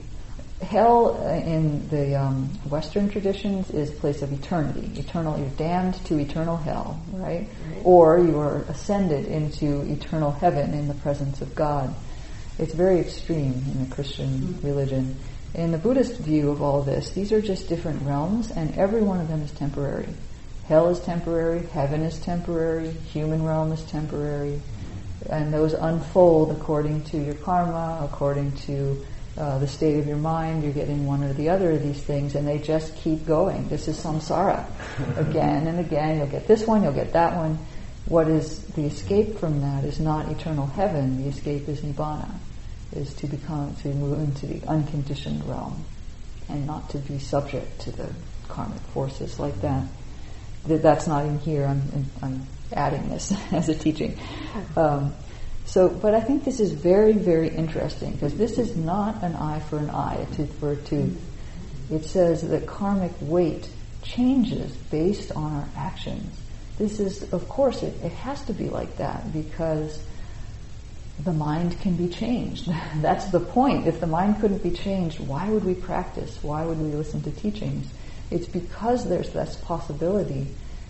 hell in the um, Western traditions is a place of eternity. Eternal, you're damned to eternal hell, right? Right. Or you are ascended into eternal heaven in the presence of God. It's very extreme in the Christian religion. In the Buddhist view of all this, these are just different realms, and every one of them is temporary. Hell is temporary, heaven is temporary, human realm is temporary, and those unfold according to your karma, according to uh, the state of your mind. You're getting one or the other of these things, and they just keep going. This is samsara. again and again, you'll get this one, you'll get that one. What is the escape from that is not eternal heaven. The escape is nibbana, is to become to move into the unconditioned realm, and not to be subject to the karmic forces like that. That that's not in here. I'm, I'm adding this as a teaching. Um, so, but I think this is very, very interesting because this is not an eye for an eye, a tooth for a tooth. It says that karmic weight changes based on our actions. This is, of course, it, it has to be like that because the mind can be changed. That's the point. If the mind couldn't be changed, why would we practice? Why would we listen to teachings? It's because there's this possibility.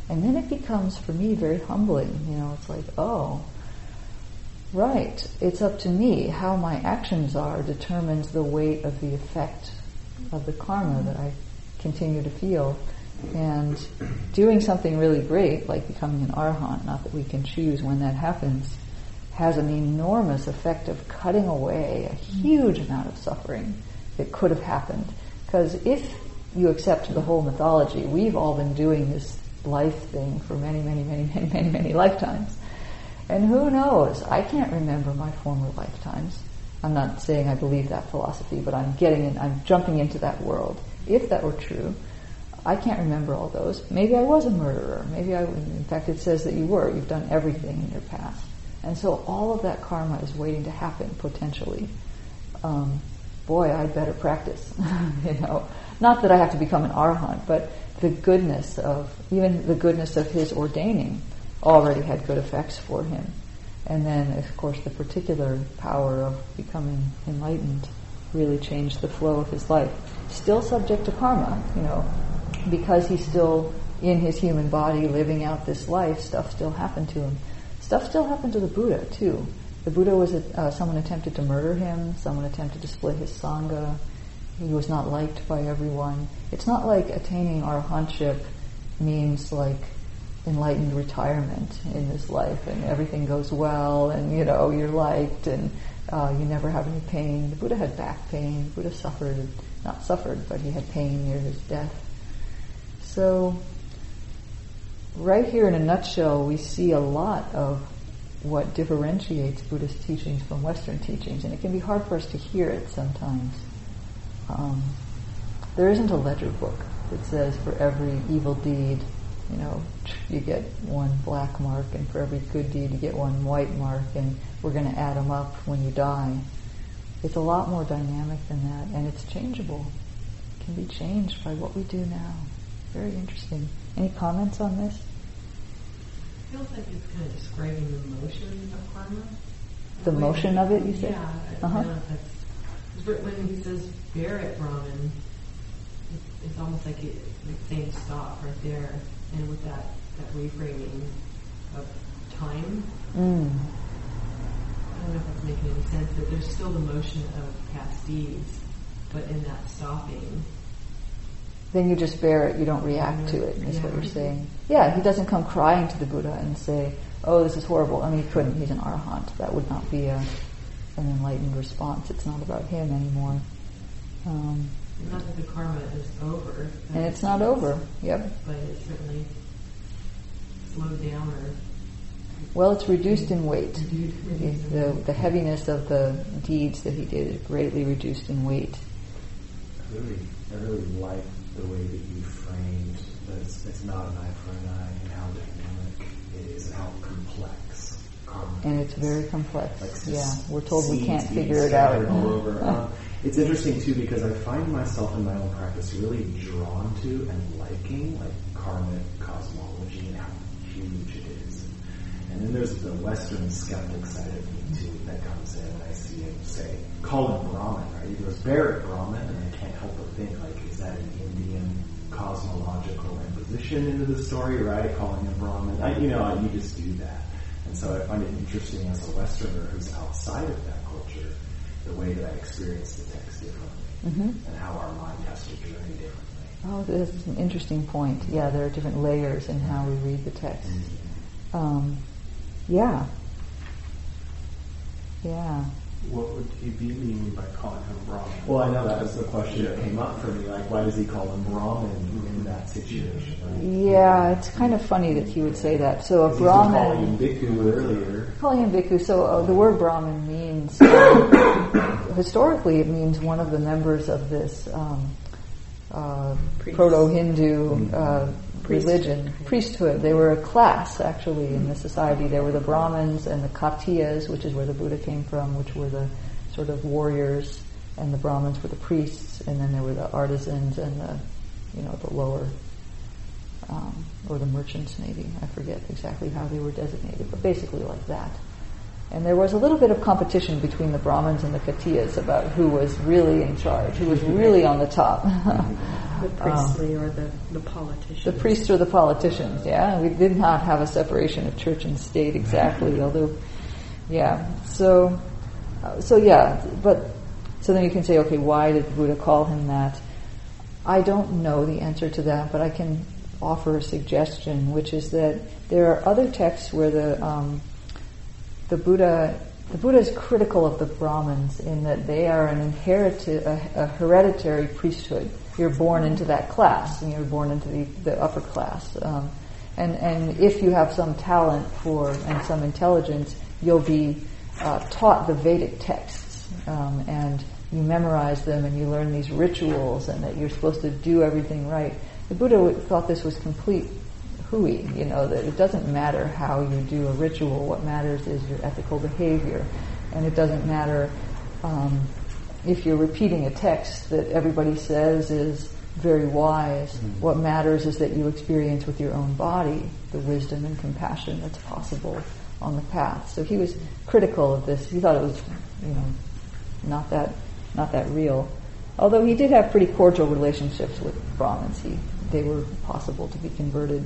And then it becomes, for me, very humbling. You know, it's like, oh, right, it's up to me. How my actions are determines the weight of the effect of the karma that I continue to feel. And doing something really great, like becoming an arhat, not that we can choose when that happens, has an enormous effect of cutting away a huge amount of suffering that could have happened. Because if you accept the whole mythology, we've all been doing this life thing for many, many, many, many, many, many lifetimes. And who knows? I can't remember my former lifetimes. I'm not saying I believe that philosophy, but I'm getting in, I'm jumping into that world. If that were true, I can't remember all those. Maybe I was a murderer. Maybe I, in fact, it says that you were. You've done everything in your past. And so all of that karma is waiting to happen potentially. Um, boy, I'd better practice. you know, not that I have to become an arhat, but the goodness of even the goodness of his ordaining already had good effects for him. And then, of course, the particular power of becoming enlightened really changed the flow of his life. Still subject to karma, you know, because he's still in his human body living out this life, stuff still happened to him. Stuff still happened to the Buddha, too. The Buddha was, uh, someone attempted to murder him, someone attempted to split his Sangha, he was not liked by everyone. It's not like attaining arahantship means like enlightened retirement in this life and everything goes well and you know you're liked and uh, you never have any pain. The Buddha had back pain. The Buddha suffered, not suffered, but he had pain near his death. So, right here in a nutshell, we see a lot of what differentiates Buddhist teachings from Western teachings, and it can be hard for us to hear it sometimes. Um, there isn't a ledger book that says for every evil deed, you know, you get one black mark, and for every good deed you get one white mark, and we're going to add them up when you die. It's a lot more dynamic than that, and it's changeable. It can be changed by what we do now. Very interesting. Any comments on this? Feels like it's kind of describing the motion of karma. The motion of it, you said? Yeah. I Uh-huh. don't know if that's- 'cause when he says bear it, Brahman, it's, it's almost like it, like saying stop right there, and with that that reframing of time. Mm. I don't know if that's making any sense. That there's still the motion of past deeds, but in that stopping, Then you just bear it, you don't react to it, is what you're saying. Yeah, he doesn't come crying to the Buddha and say, oh, this is horrible. I mean, he couldn't, he's an arahant. That would not be a, an enlightened response. It's not about him anymore. Um, not that the karma is over, and it's not over, yep. but it's certainly slowed down or Well, it's reduced in weight. reduced. The, the heaviness of the deeds that he did is greatly reduced in weight. I really, I really like the way that you framed that it's, it's not an eye for an eye and how dynamic it is and how complex karma And it's is. very complex. Like Yeah, we're told we can't figure it out. all over. Um, it's interesting too because I find myself in my own practice really drawn to and liking like karmic cosmology and how huge it is, and, then there's the Western skeptic side of me too that comes in and I see him say, call him Brahman, right? He goes, Barrett Brahman, and I can't help but think, like, is that an cosmological imposition into the story, right? Calling him Brahman. I, you know, you just do that. And so I find it interesting as a Westerner who's outside of that culture, the way that I experience the text differently Mm-hmm. and how our mind has to journey differently. Oh, that's an interesting point. Yeah, there are different layers in how we read the text. Um, yeah. Yeah. What would he be meaning by calling him Brahman? Well, I know that was the question that came up for me. Like, why does he call him Brahman in that situation? Right? Yeah, it's kind of funny that he would say that. So a He's calling Brahmin, him Bhikkhu earlier. calling him bhikkhu. So uh, the word Brahmin means uh, historically it means one of the members of this um, uh, proto-Hindu uh, religion, priesthood. They were a class actually in the society. There were the Brahmins and the Khattiyas, which is where the Buddha came from, which were the sort of warriors, and the Brahmins were the priests, and then there were the artisans and the, you know, the lower, um, or the merchants maybe. I forget exactly how they were designated, but basically like that. And there was a little bit of competition between the Brahmins and the Khattiyas about who was really in charge, who was really on the top. The priestly or the, the politician. The priests or the politicians, yeah. We did not have a separation of church and state exactly, although, yeah. So, uh, so yeah, but, so then you can say, okay, why did Buddha call him that? I don't know the answer to that, but I can offer a suggestion, which is that there are other texts where the, um, the Buddha, the Buddha is critical of the Brahmins in that they are an inherited, a, a hereditary priesthood. You're born into that class, and you're born into the, the upper class. Um, and, and if you have some talent for and some intelligence, you'll be uh, taught the Vedic texts, um, and you memorize them, and you learn these rituals, and that you're supposed to do everything right. The Buddha thought this was complete hooey, you know, that it doesn't matter how you do a ritual. What matters is your ethical behavior. And it doesn't matter um, if you're repeating a text that everybody says is very wise. What matters is that you experience with your own body the wisdom and compassion that's possible on the path. So he was critical of this. He thought it was, you know, not that not that real. Although he did have pretty cordial relationships with Brahmins. He they were possible to be converted.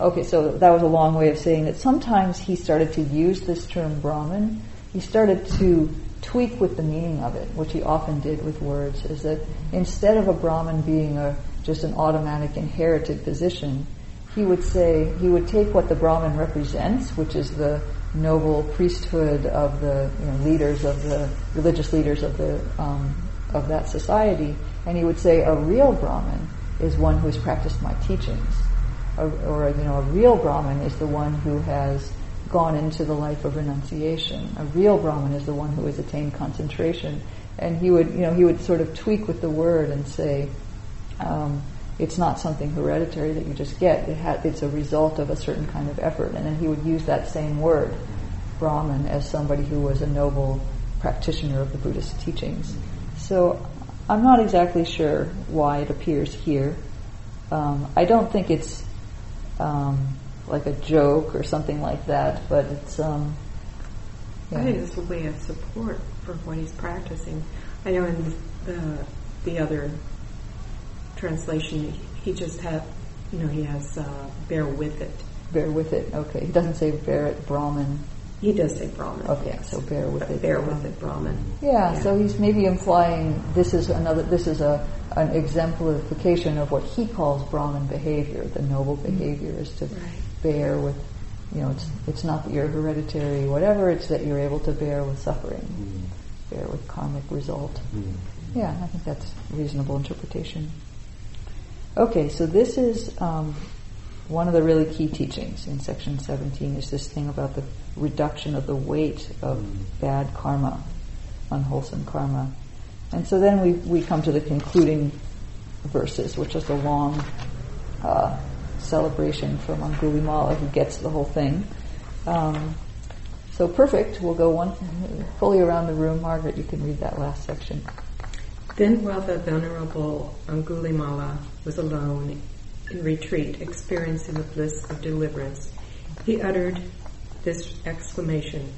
Okay, so that was a long way of saying that sometimes he started to use this term Brahman. He started to tweak with the meaning of it, which he often did with words, is that instead of a Brahman being a just an automatic inherited position, he would say he would take what the Brahman represents, which is the noble priesthood of the you know, leaders of the religious leaders of the um, of that society, and he would say a real Brahman is one who has practiced my teachings, or, you know a real Brahmin is the one who has gone into the life of renunciation. A real Brahmin is the one who has attained concentration, and he would you know he would sort of tweak with the word and say. Um, it's not something hereditary that you just get. It ha- it's a result of a certain kind of effort. And then he would use that same word, Brahman, as somebody who was a noble practitioner of the Buddhist teachings. So I'm not exactly sure why it appears here. Um, I don't think it's um, like a joke or something like that, but it's. Um, yeah. I think it's a way of support for what he's practicing. I know in the the other translation, he just had, you know, he has uh, bear with it. bear with it. Okay, he doesn't say bear it Brahman. He does say Brahman. Okay, yes. so bear with But it. Bear with it, Brahman. Yeah, Yeah. so he's maybe implying this is another, this is a, an exemplification of what he calls Brahman behavior. The noble mm-hmm. behavior is to Right. bear with, you know, it's, it's not that you're hereditary, whatever, it's that you're able to bear with suffering, mm-hmm. bear with karmic result. Mm-hmm. Yeah, I think that's a reasonable interpretation. Okay, so this is um, one of the really key teachings in section 17 is this thing about the reduction of the weight of bad karma, unwholesome karma. And so then we, we come to the concluding verses, which is a long uh, celebration from Angulimala who gets the whole thing. Um, so perfect. We'll go one fully around the room. Margaret, you can read that last section. Then, while the venerable Angulimala was alone in retreat, experiencing the bliss of deliverance, he uttered this exclamation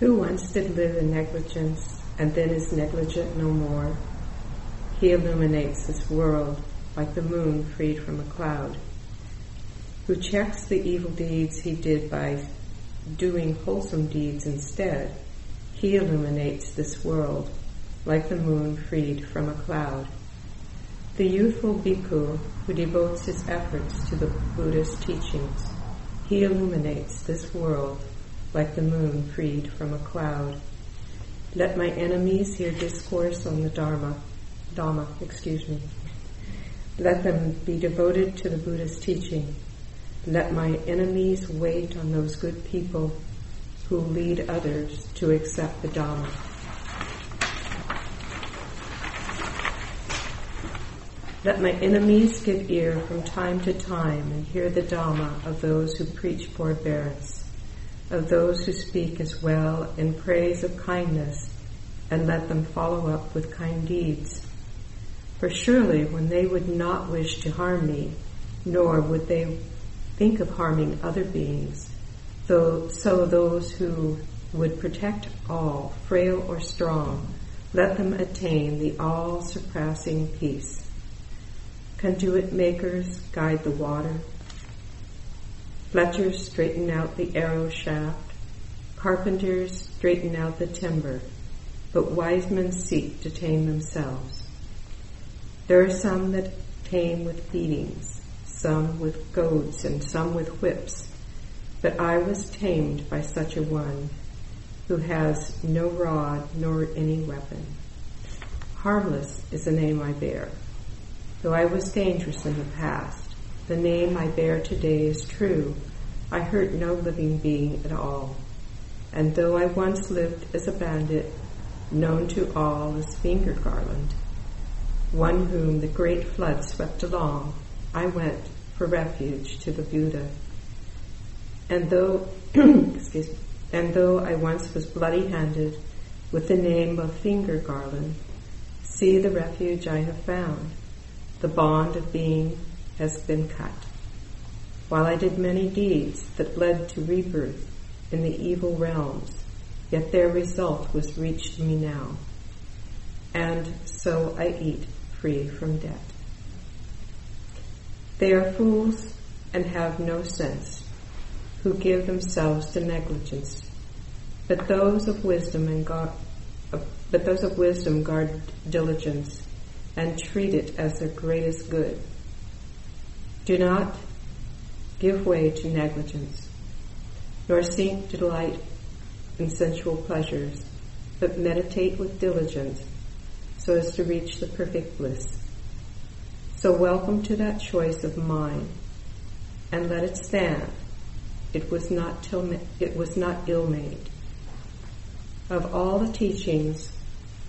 Who once did live in negligence and then is negligent no more? He illuminates this world like the moon freed from a cloud. Who checks the evil deeds he did by doing wholesome deeds instead, he illuminates this world like the moon freed from a cloud. The youthful bhikkhu who devotes his efforts to the Buddha's teachings, he illuminates this world like the moon freed from a cloud. Let my enemies hear discourse on the Dharma, Dhamma, excuse me. Let them be devoted to the Buddha's teaching. Let my enemies wait on those good people who lead others to accept the Dhamma. Let my enemies give ear from time to time and hear the Dhamma of those who preach forbearance, of those who speak as well in praise of kindness, and let them follow up with kind deeds. For surely when they would not wish to harm me, nor would they think of harming other beings, though, so those who would protect all, frail or strong, let them attain the all surpassing peace. Conduit makers guide the water. Fletchers straighten out the arrow shaft. Carpenters straighten out the timber. But wise men seek to tame themselves. There are some that tame with beatings, some with goads, and some with whips. But I was tamed by such a one who has no rod nor any weapon. Harmless is the name I bear. Though I was dangerous in the past, the name I bear today is true. I hurt no living being at all. And though I once lived as a bandit, known to all as Finger Garland, one whom the great flood swept along, I went for refuge to the Buddha. And though, excuse me, and though I once was bloody handed with the name of Finger Garland, see the refuge I have found the bond of being has been cut. While I did many deeds that led to rebirth in the evil realms, yet their result was reached me now. And so I eat free from debt. They are fools and have no sense, who give themselves to negligence. But those of wisdom and God, but those of wisdom guard diligence and treat it as their greatest good. Do not give way to negligence, nor seek to delight in sensual pleasures, but meditate with diligence so as to reach the perfect bliss. So welcome to that choice of mine, and let it stand. It was not till, it was not ill made. Of all the teachings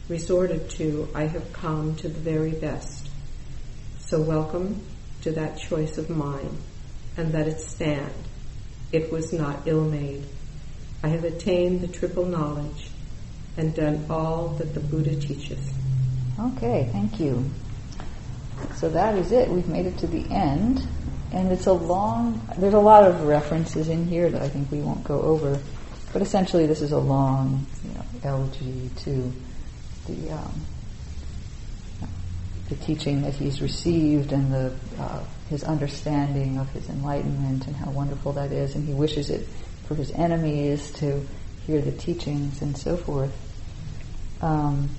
resorted to, I have come to the very best. So welcome to that choice of mine, and let it stand. It was not ill made. I have attained the triple knowledge and done all that the Buddha teaches. Okay, thank you. So that is it. We've made it to the end. And it's a long, there's a lot of references in here that I think we won't go over. But essentially, this is a long you know, elegy to the um, the teaching that he's received and the uh, his understanding of his enlightenment and how wonderful that is, and he wishes it for his enemies to hear the teachings and so forth. Um,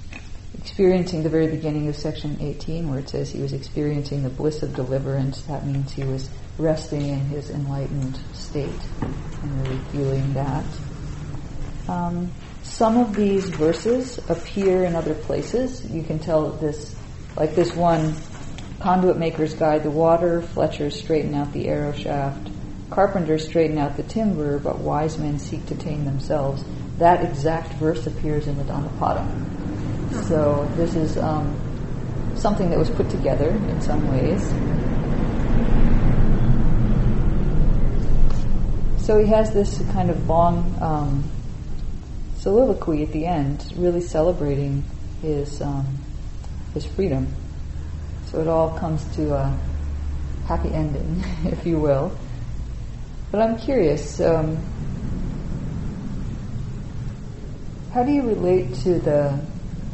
experiencing the very beginning of section 18 where it says he was experiencing the bliss of deliverance, that means he was resting in his enlightened state and really feeling that. Um, some of these verses appear in other places. You can tell this, like this one, conduit makers guide the water, Fletchers straighten out the arrow shaft, carpenters straighten out the timber, but wise men seek to tame themselves. That exact verse appears in the Dhammapada. So this is um, something that was put together in some ways. So he has this kind of long um, soliloquy at the end, really celebrating his um, his freedom. So it all comes to a happy ending, if you will. But I'm curious. Um, how do you relate to the?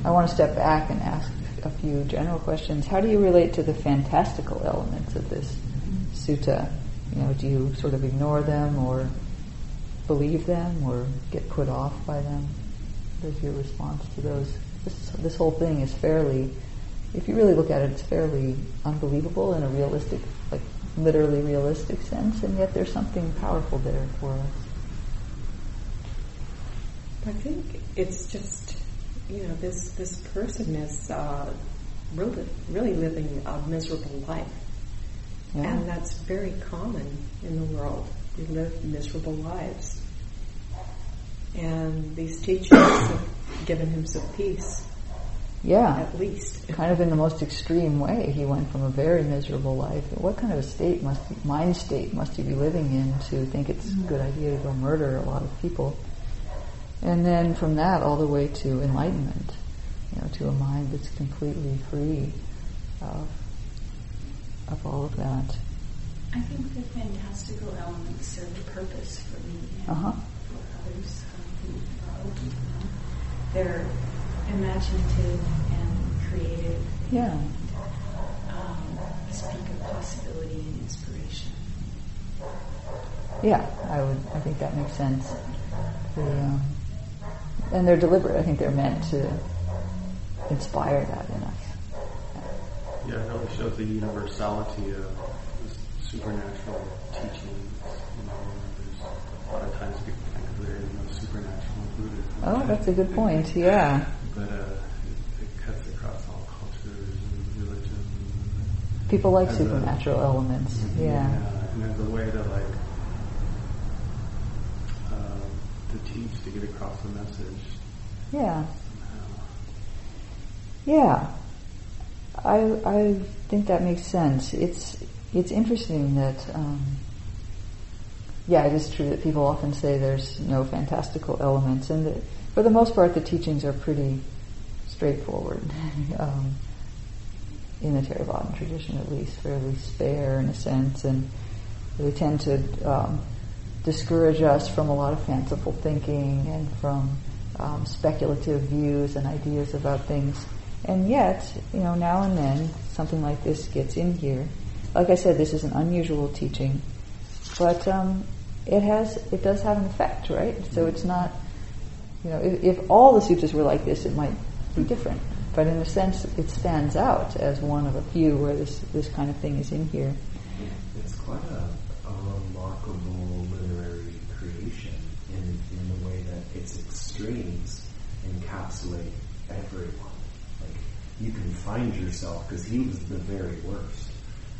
I want to step back and ask a few general questions. How do you relate to the fantastical elements of this sutta? You know, do you sort of ignore them or believe them or get put off by them? What is your response to those? This, this whole thing is fairly, if you really look at it, it's fairly unbelievable in a realistic, like literally realistic sense, and yet there's something powerful there for us. I think it's just, you know, this this person is uh, really really living a miserable life, Yeah. and that's very common in the world. We live miserable lives, and these teachers have given him some peace, Yeah. at least. kind of in the most extreme way. He went from a very miserable life. What kind of a state must he, mind state must he be living in to think it's a good idea to go murder a lot of people? And then from that all the way to enlightenment, you know, to a mind that's completely free of, of all of that. I think the fantastical elements serve a purpose for me and Uh-huh. for others um, who follow. You know? They're imaginative and creative. Yeah. Um, speak of possibility and inspiration. Yeah, I would. I think that makes sense. The, um, and they're deliberate. I think they're meant to inspire that in us. Yeah, it really shows the universality of this supernatural teachings. You know, there's a lot of times people think there is no supernatural in Buddhism. Oh, that's a good point. Yeah. But uh, it, it cuts across all cultures and religions. People like As a- supernatural elements. Yeah. and there's a way to like uh, to teach to get across the message Yeah. somehow. Yeah. I I think that makes sense. It's it's interesting that um, yeah, it is true that people often say there's no fantastical elements, and that for the most part, the teachings are pretty straightforward. um, in the Theravadan tradition, at least, fairly spare in a sense, and they tend to um, discourage us from a lot of fanciful thinking and from um, speculative views and ideas about things. And yet, you know, now and then something like this gets in here. Like I said, this is an unusual teaching, but um, it has it does have an effect, right? So it's not, you know, if, if all the sutras were like this, it might be different. But in a sense, it stands out as one of a few where this this kind of thing is in here. It's quite a, a remarkable literary creation in, in the way that its extremes encapsulate everyone. Like, you can find yourself, because he was the very worst.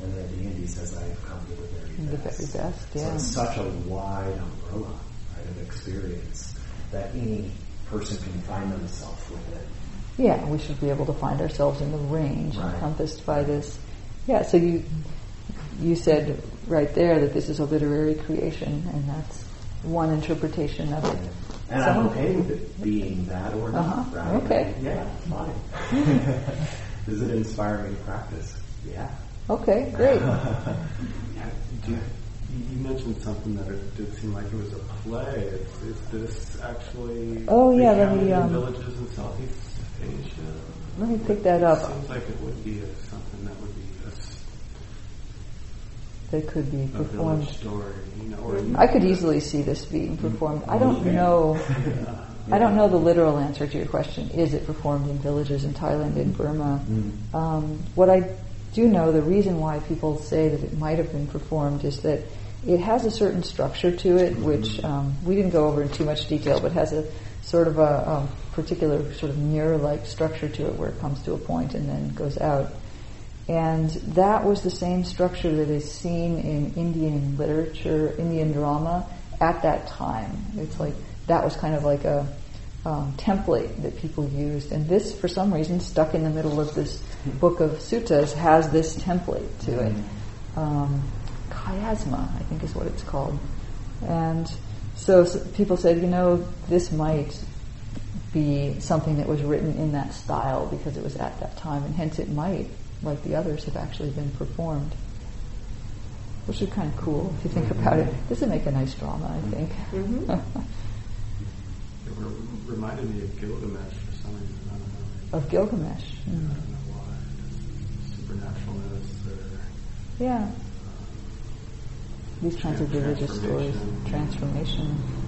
And at the end he says, I have come to the very best. The very best, So yeah. it's such a wide umbrella right, of experience that any person can find themselves within. Yeah, we should be able to find ourselves in the range Right. encompassed by this. Yeah, so you you said right there that this is a literary creation, and that's one interpretation of it. And Some- I'm okay with it being that or not, Uh-huh. right? Okay. Yeah, fine. Does it inspire me to practice? Yeah. Okay, great. Yeah, do you, mentioned something that it did seem like it was a play. Is, is this actually Oh, yeah, let me, in um, villages in Southeast Asia? Let me pick that up. It seems like it would be a, something that would be a, They could be a performed. story, you know, or I could easily see this being performed. I don't know. Yeah. I don't know the literal answer to your question. Is it performed in villages in Thailand and Burma? Mm. Um, what I do know, the reason why people say that it might have been performed is that it has a certain structure to it, which um, we didn't go over in too much detail, but has a sort of a, um particular sort of mirror-like structure to it, where it comes to a point and then goes out. And that was the same structure that is seen in Indian literature, Indian drama at that time. It's like that was kind of like a um, template that people used, and this, for some reason, stuck in the middle of this book of suttas, has this template to it. Um, chiasmus, I think, is what it's called. And so, s people said, you know, this might be something that was written in that style because it was at that time, and hence it might, like the others, have actually been performed. Which is kind of cool if you think about it. This would make a nice drama, I think. Mhm. There were reminded me of Gilgamesh for some reason. I don't know. Of Gilgamesh. I Mm. don't know why. Supernaturalness or Yeah. These kinds of religious stories. Transformation. Transformation.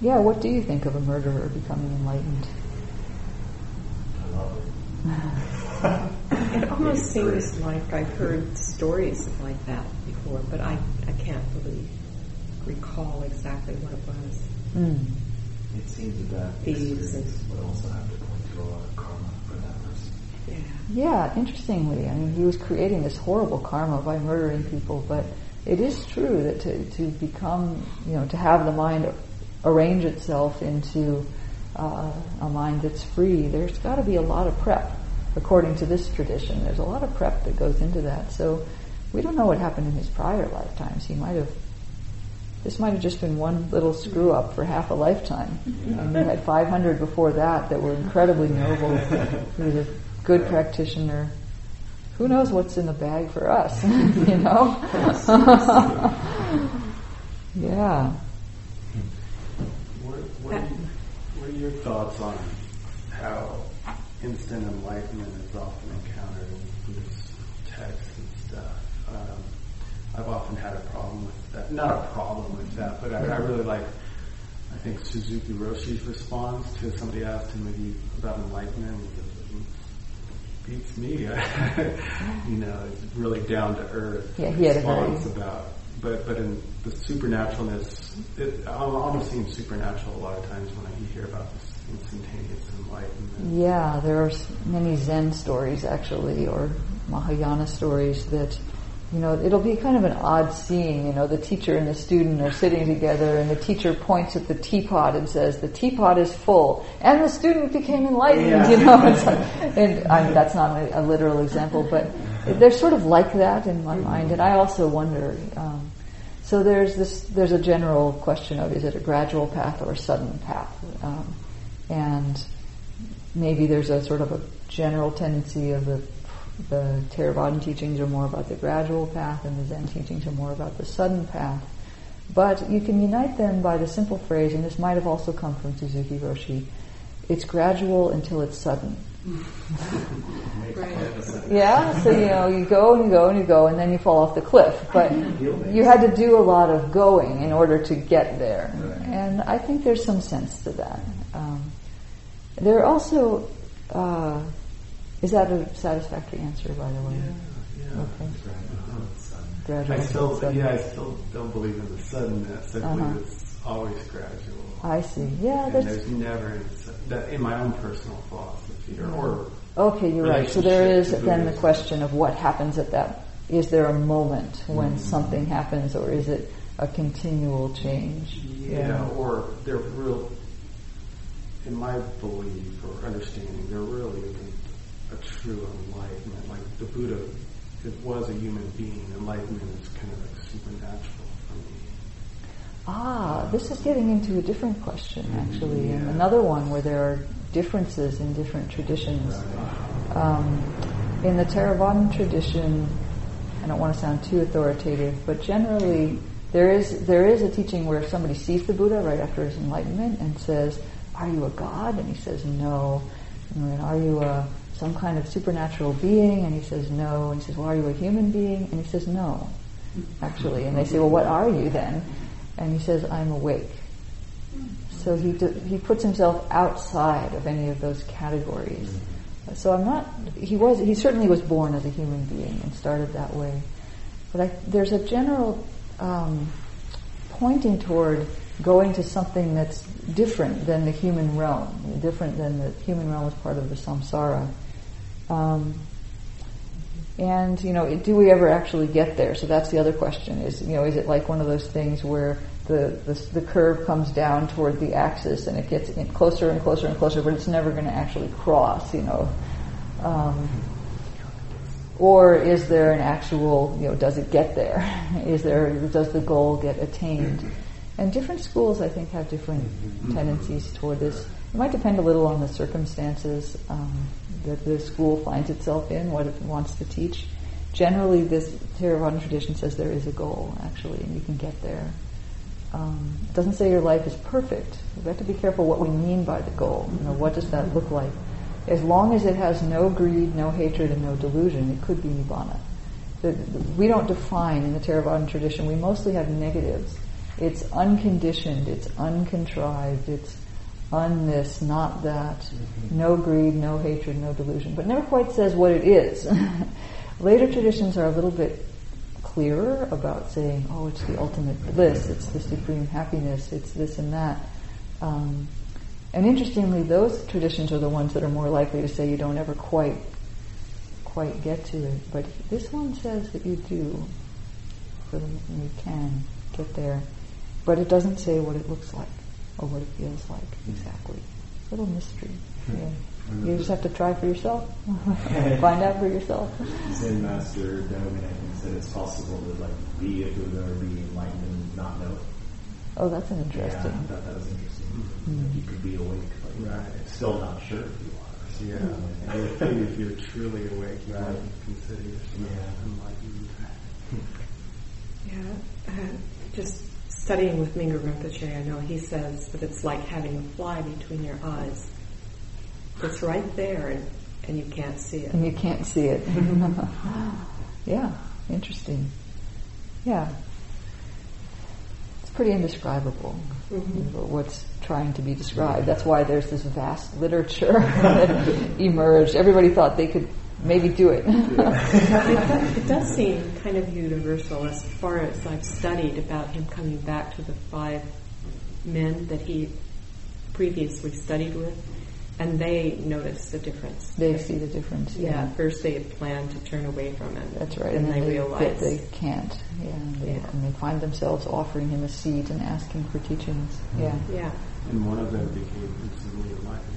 Yeah, what do you think of a murderer becoming enlightened? It. It almost seems like I've heard stories like that before, but I, I can't really recall exactly what it was. Mm. It seems that that Thieves experience would also have to point to a lot of karma for that person. Yeah. Interestingly, I mean, he was creating this horrible karma by murdering people, but it is true that to, to become, you know, to have the mind arrange itself into uh, a mind that's free, there's got to be a lot of prep, according to this tradition. There's a lot of prep that goes into that. So we don't know what happened in his prior lifetimes. He might have, this might have just been one little screw up for half a lifetime. And he had 500 before that that were incredibly noble. He was a good practitioner. Who knows what's in the bag for us, you know? yeah. What, what, are you, what are your thoughts on how instant enlightenment is often encountered in Buddhist texts and stuff? Um, I've often had a problem with that. Not a problem with that, but I, I really like, I think Suzuki Roshi's response to somebody asked him about enlightenment. He beats me. you know, it's really down to earth Yeah, he had a very- about. But but in the supernaturalness, it al- almost seems supernatural a lot of times when I hear about this instantaneous enlightenment. Yeah, there are many Zen stories actually, or Mahayana stories that, you know, it'll be kind of an odd scene. You know, the teacher and the student are sitting together, and the teacher points at the teapot and says, "The teapot is full," and the student became enlightened. Yeah. You know, like, and I mean, that's not a, a literal example, but they're sort of like that in my mind. And I also wonder. Um, so there's this. There's a general question of is it a gradual path or a sudden path, um, and maybe there's a sort of a general tendency of the the Theravadan teachings are more about the gradual path, and the Zen teachings are more about the sudden path. But you can unite them by the simple phrase, and this might have also come from Suzuki Roshi. It's gradual until it's sudden. Right. Yeah, so you know, you go and you go and you go, and then you fall off the cliff. But you had to do a lot of going in order to get there, and I think there's some sense to that. Um, there are also, uh, is that a satisfactory answer, by the way? Yeah. Okay. Gradual, I still, yeah, I still don't believe in the suddenness. I Uh-huh. believe it's always gradual. I see. Yeah, and there's never that in my own personal philosophy or, or Okay, you're right. So there is then the question of what happens at that. Is there a moment when Mm-hmm. something happens, or is it a continual change? Yeah, or they're real, in my belief or understanding, they're really a true enlightenment. Like the Buddha, it was a human being. Enlightenment is kind of like supernatural for me. Ah, this is getting into a different question, actually, and another one where there are differences in different traditions. Um, in the Theravadan tradition, I don't want to sound too authoritative, but generally there is there is a teaching where somebody sees the Buddha right after his enlightenment and says, "Are you a god?" And he says, "No." And then, "Are you a some kind of supernatural being?" And he says, "No." And he says, "Well, are you a human being?" And he says, "No." Actually, and they say, "Well, what are you then?" And he says, "I'm awake." So he he puts himself outside of any of those categories. So I'm not. He was. He certainly was born as a human being and started that way. But I, there's a general um, pointing toward going to something that's different than the human realm, different than the human realm is part of the samsara. Um, and you know, do we ever actually get there? So that's the other question: is you know, is it like one of those things where the the, the curve comes down toward the axis and it gets in closer and closer and closer, but it's never going to actually cross? You know, um, or is there an actual? You know, does it get there? Is there? Does the goal get attained? And different schools, I think, have different tendencies toward this. It might depend a little on the circumstances um, that the school finds itself in, what it wants to teach. Generally, this Theravadan tradition says there is a goal, actually, and you can get there. um, it doesn't say your life is perfect. We have to be careful what we mean by the goal. You know, what does that look like? As long as it has no greed, no hatred, and no delusion, it could be nibbana. The, the, we don't define in the Theravadan tradition. We mostly have negatives. It's unconditioned. It's uncontrived. It's un this, not that. Mm-hmm. No greed, no hatred, no delusion. But never quite says what it is. Later traditions are a little bit clearer about saying, oh, it's the ultimate bliss, it's the supreme happiness, it's this and that. Um, and interestingly, those traditions are the ones that are more likely to say you don't ever quite, quite get to it. But this one says that you do, for the, you can get there. But it doesn't say what it looks like or what it feels like exactly—a little mystery. Yeah. You just have to try for yourself. Find out for yourself. Zen master Dogen, I think, said it's possible to like be a Buddha or be enlightened and not know. Oh, that's an interesting. Yeah, I thought that was interesting. Mm. Like you could be awake, but Right. still not sure if you are. Yeah. Yeah. I would think if you're truly awake, you Right. might consider yourself Yeah. enlightened. Yeah, uh, just studying with Mingyur Rinpoche, I know he says that it's like having a fly between your eyes. It's right there, and, and you can't see it. And you can't see it. yeah, interesting. Yeah. It's pretty indescribable Mhm. what's trying to be described. That's why there's this vast literature that emerged. Everybody thought they could maybe do it. it, does, it does seem kind of universal as far as I've studied about him coming back to the five men that he previously studied with, and they notice the difference. they see the difference. Yeah, first they had planned to turn away from him. That's right. And, then they, they, realized that they can't. Yeah, and they, Yeah. and they find themselves offering him a seat and asking for teachings. Yeah. Yeah. And one of them became instantly enlightened, right?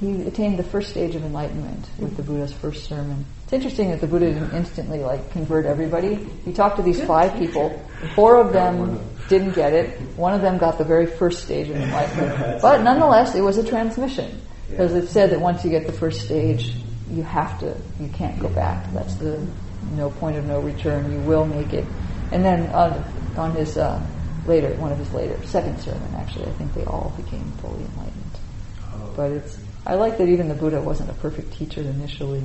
He attained the first stage of enlightenment with the Buddha's first sermon. It's interesting that the Buddha didn't instantly like convert everybody. He talked to these five people. Four of them didn't get it. One of them got the very first stage of enlightenment. But nonetheless, it was a transmission because it said that once you get the first stage, you have to, you can't go back. That's the no point of no return. You will make it. And then on, on his uh, later, one of his later second sermon, actually, I think they all became fully enlightened. Oh, But it's I like that even the Buddha wasn't a perfect teacher initially.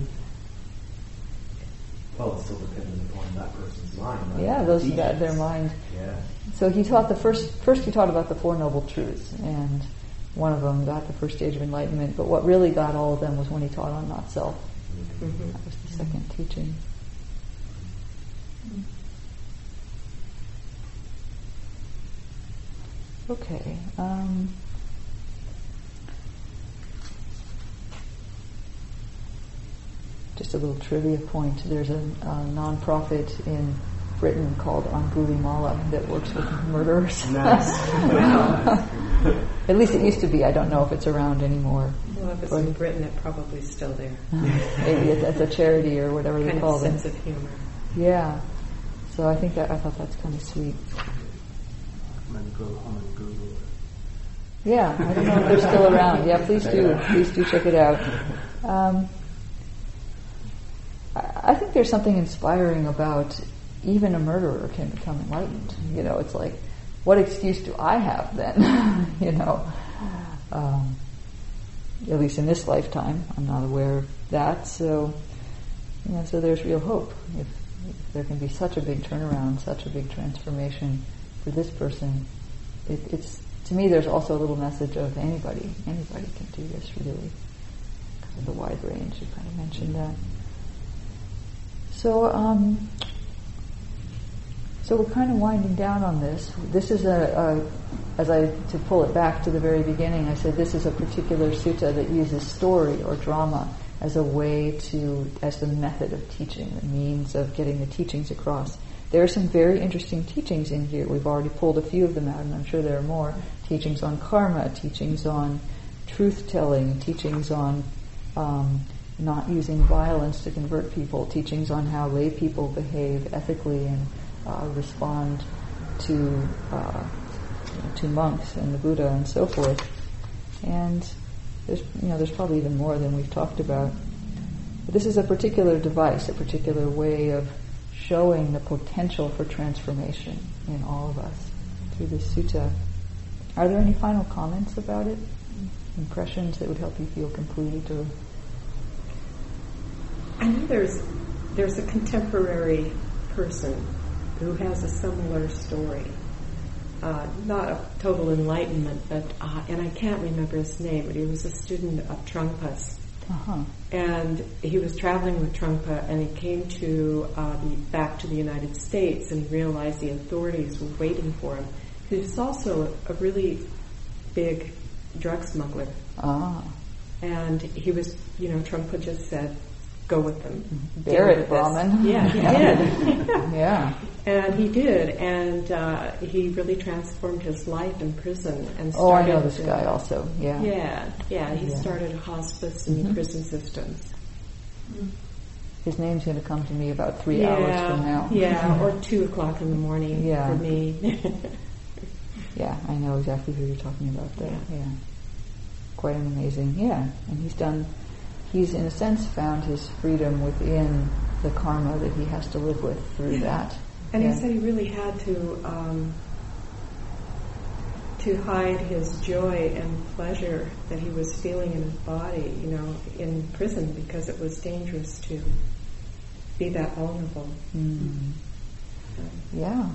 Well, it's still dependent upon that person's mind. not Yeah, those teachings. that their mind. Yeah. So he taught the first first he taught about the four noble truths, and one of them got the first stage of enlightenment. But what really got all of them was when he taught on not self. Mhm. That was the second teaching. Okay. Um, just a little trivia point. There's a, a non-profit in Britain called Angulimala that works with murderers. Nice. At least it used to be. I don't know if it's around anymore. Well, if it's Or- in Britain, it probably is still there. Maybe it's, it's a charity or whatever they kind call of them. sense of humor. Yeah. So I think that I thought that's kind of sweet. I'm going to go home and Google it. Yeah, I don't know if they're still around. Yeah, please do. Please do check it out. Um, I think there's something inspiring about even a murderer can become enlightened. You know, it's like, what excuse do I have then? you know, um, at least in this lifetime, I'm not aware of that. So, you know, so there's real hope. If, if there can be such a big turnaround, such a big transformation for this person, it, it's to me. There's also a little message of anybody. Anybody can do this, really. Kind of the wide range. You kind of mentioned that. So, um, so we're kind of winding down on this. This is a, a, as I to pull it back to the very beginning. I said this is a particular sutta that uses story or drama as a way to, as the method of teaching, the means of getting the teachings across. There are some very interesting teachings in here. We've already pulled a few of them out, and I'm sure there are more. Teachings on karma, teachings on truth telling, teachings on um, not using violence to convert people, teachings on how lay people behave ethically and uh, respond to uh, to monks and the Buddha and so forth. And there's you know there's probably even more than we've talked about. But this is a particular device, a particular way of showing the potential for transformation in all of us. through the sutta. Are there any final comments about it? Impressions that would help you feel complete or I know there's there's a contemporary person who has a similar story. Uh, not a total enlightenment, but uh, and I can't remember his name, but he was a student of Trungpa's, uh-huh. and he was traveling with Trungpa, and he came to uh, the, back to the United States, and he realized the authorities were waiting for him. He was also a, a really big drug smuggler, Ah. and he was, you know, Trungpa just said, "Go with them, it, with this." Yeah, he Yeah. did. Yeah. And he did, and uh, he really transformed his life in prison. And Oh, I started, know this uh, guy also. Yeah. Yeah, yeah, he Yeah. started hospice in Mhm. prison systems. His name's going to come to me about three hours from now. Yeah, or two o'clock in the morning Yeah. for me. Yeah, I know exactly who you're talking about there. Yeah. Yeah. Quite an amazing, yeah. And he's done, he's in a sense found his freedom within the karma that he has to live with through that. and yeah. he said he really had to um, to hide his joy and pleasure that he was feeling in his body, you know, in prison because it was dangerous to be that vulnerable. Mm. Yeah.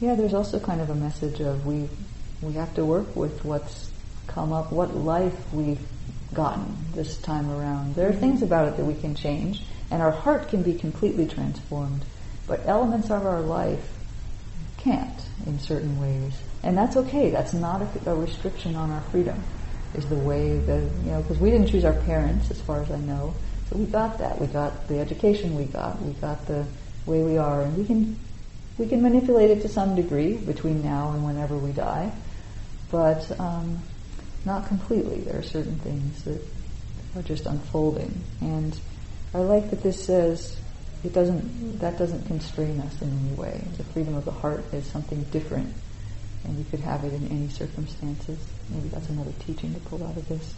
Yeah, there's also kind of a message of we we have to work with what's come up, what life we've gotten this time around. There are things about it that we can change, and our heart can be completely transformed, but elements of our life can't in certain ways, and that's okay. That's not a, a restriction on our freedom. Is the way that you know because we didn't choose our parents, as far as I know, so we got that. We got the education we got. We got the way we are, and we can we can manipulate it to some degree between now and whenever we die, but um, not completely. There are certain things that are just unfolding, and I like that this says it doesn't that doesn't constrain us in any way. The freedom of the heart is something different, and you could have it in any circumstances. Maybe that's another teaching to pull out of this.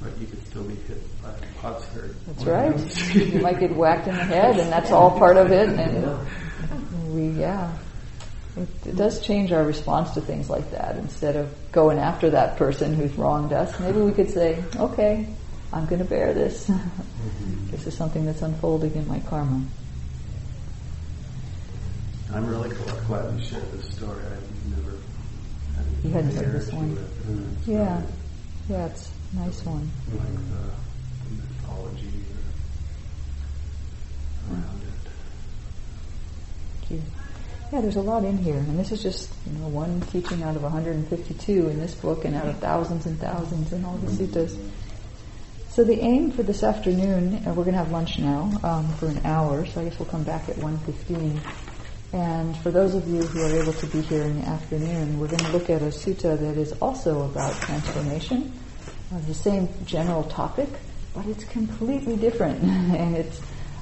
But you could still be hit by a potsherd. That's right. you might get whacked in the head, and that's all part of it. And we, yeah, it, does change our response to things like that. Instead of going after that person who's wronged us, maybe we could say, "Okay, I'm going to bear this. Mm-hmm. this is something that's unfolding in my karma." I'm really glad you shared this story. I've never had You hadn't heard this one? it. Yeah, yeah, it's a nice one. Like the, the mythology around it. Thank you. Yeah, there's a lot in here, and this is just you know one teaching out of 152 in this book, and out of thousands and thousands in all the suttas. So the aim for this afternoon, uh, we're going to have lunch now um, for an hour, so I guess we'll come back at 1.15. And for those of you who are able to be here in the afternoon, we're going to look at a sutta that is also about transformation, uh, the same general topic, but it's completely different, and it's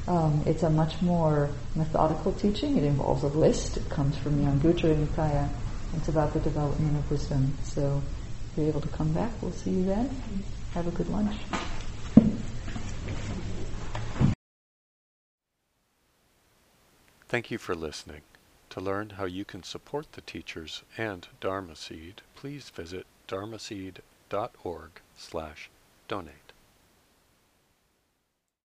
um, it's a much more methodical teaching. It involves a list. It comes from the Anguttara Nikaya. It's about the development of wisdom. So if you're able to come back, we'll see you then. Have a good lunch. Thank you for listening. To learn how you can support the teachers and Dharma Seed, please visit dharmaseed.org slash donate.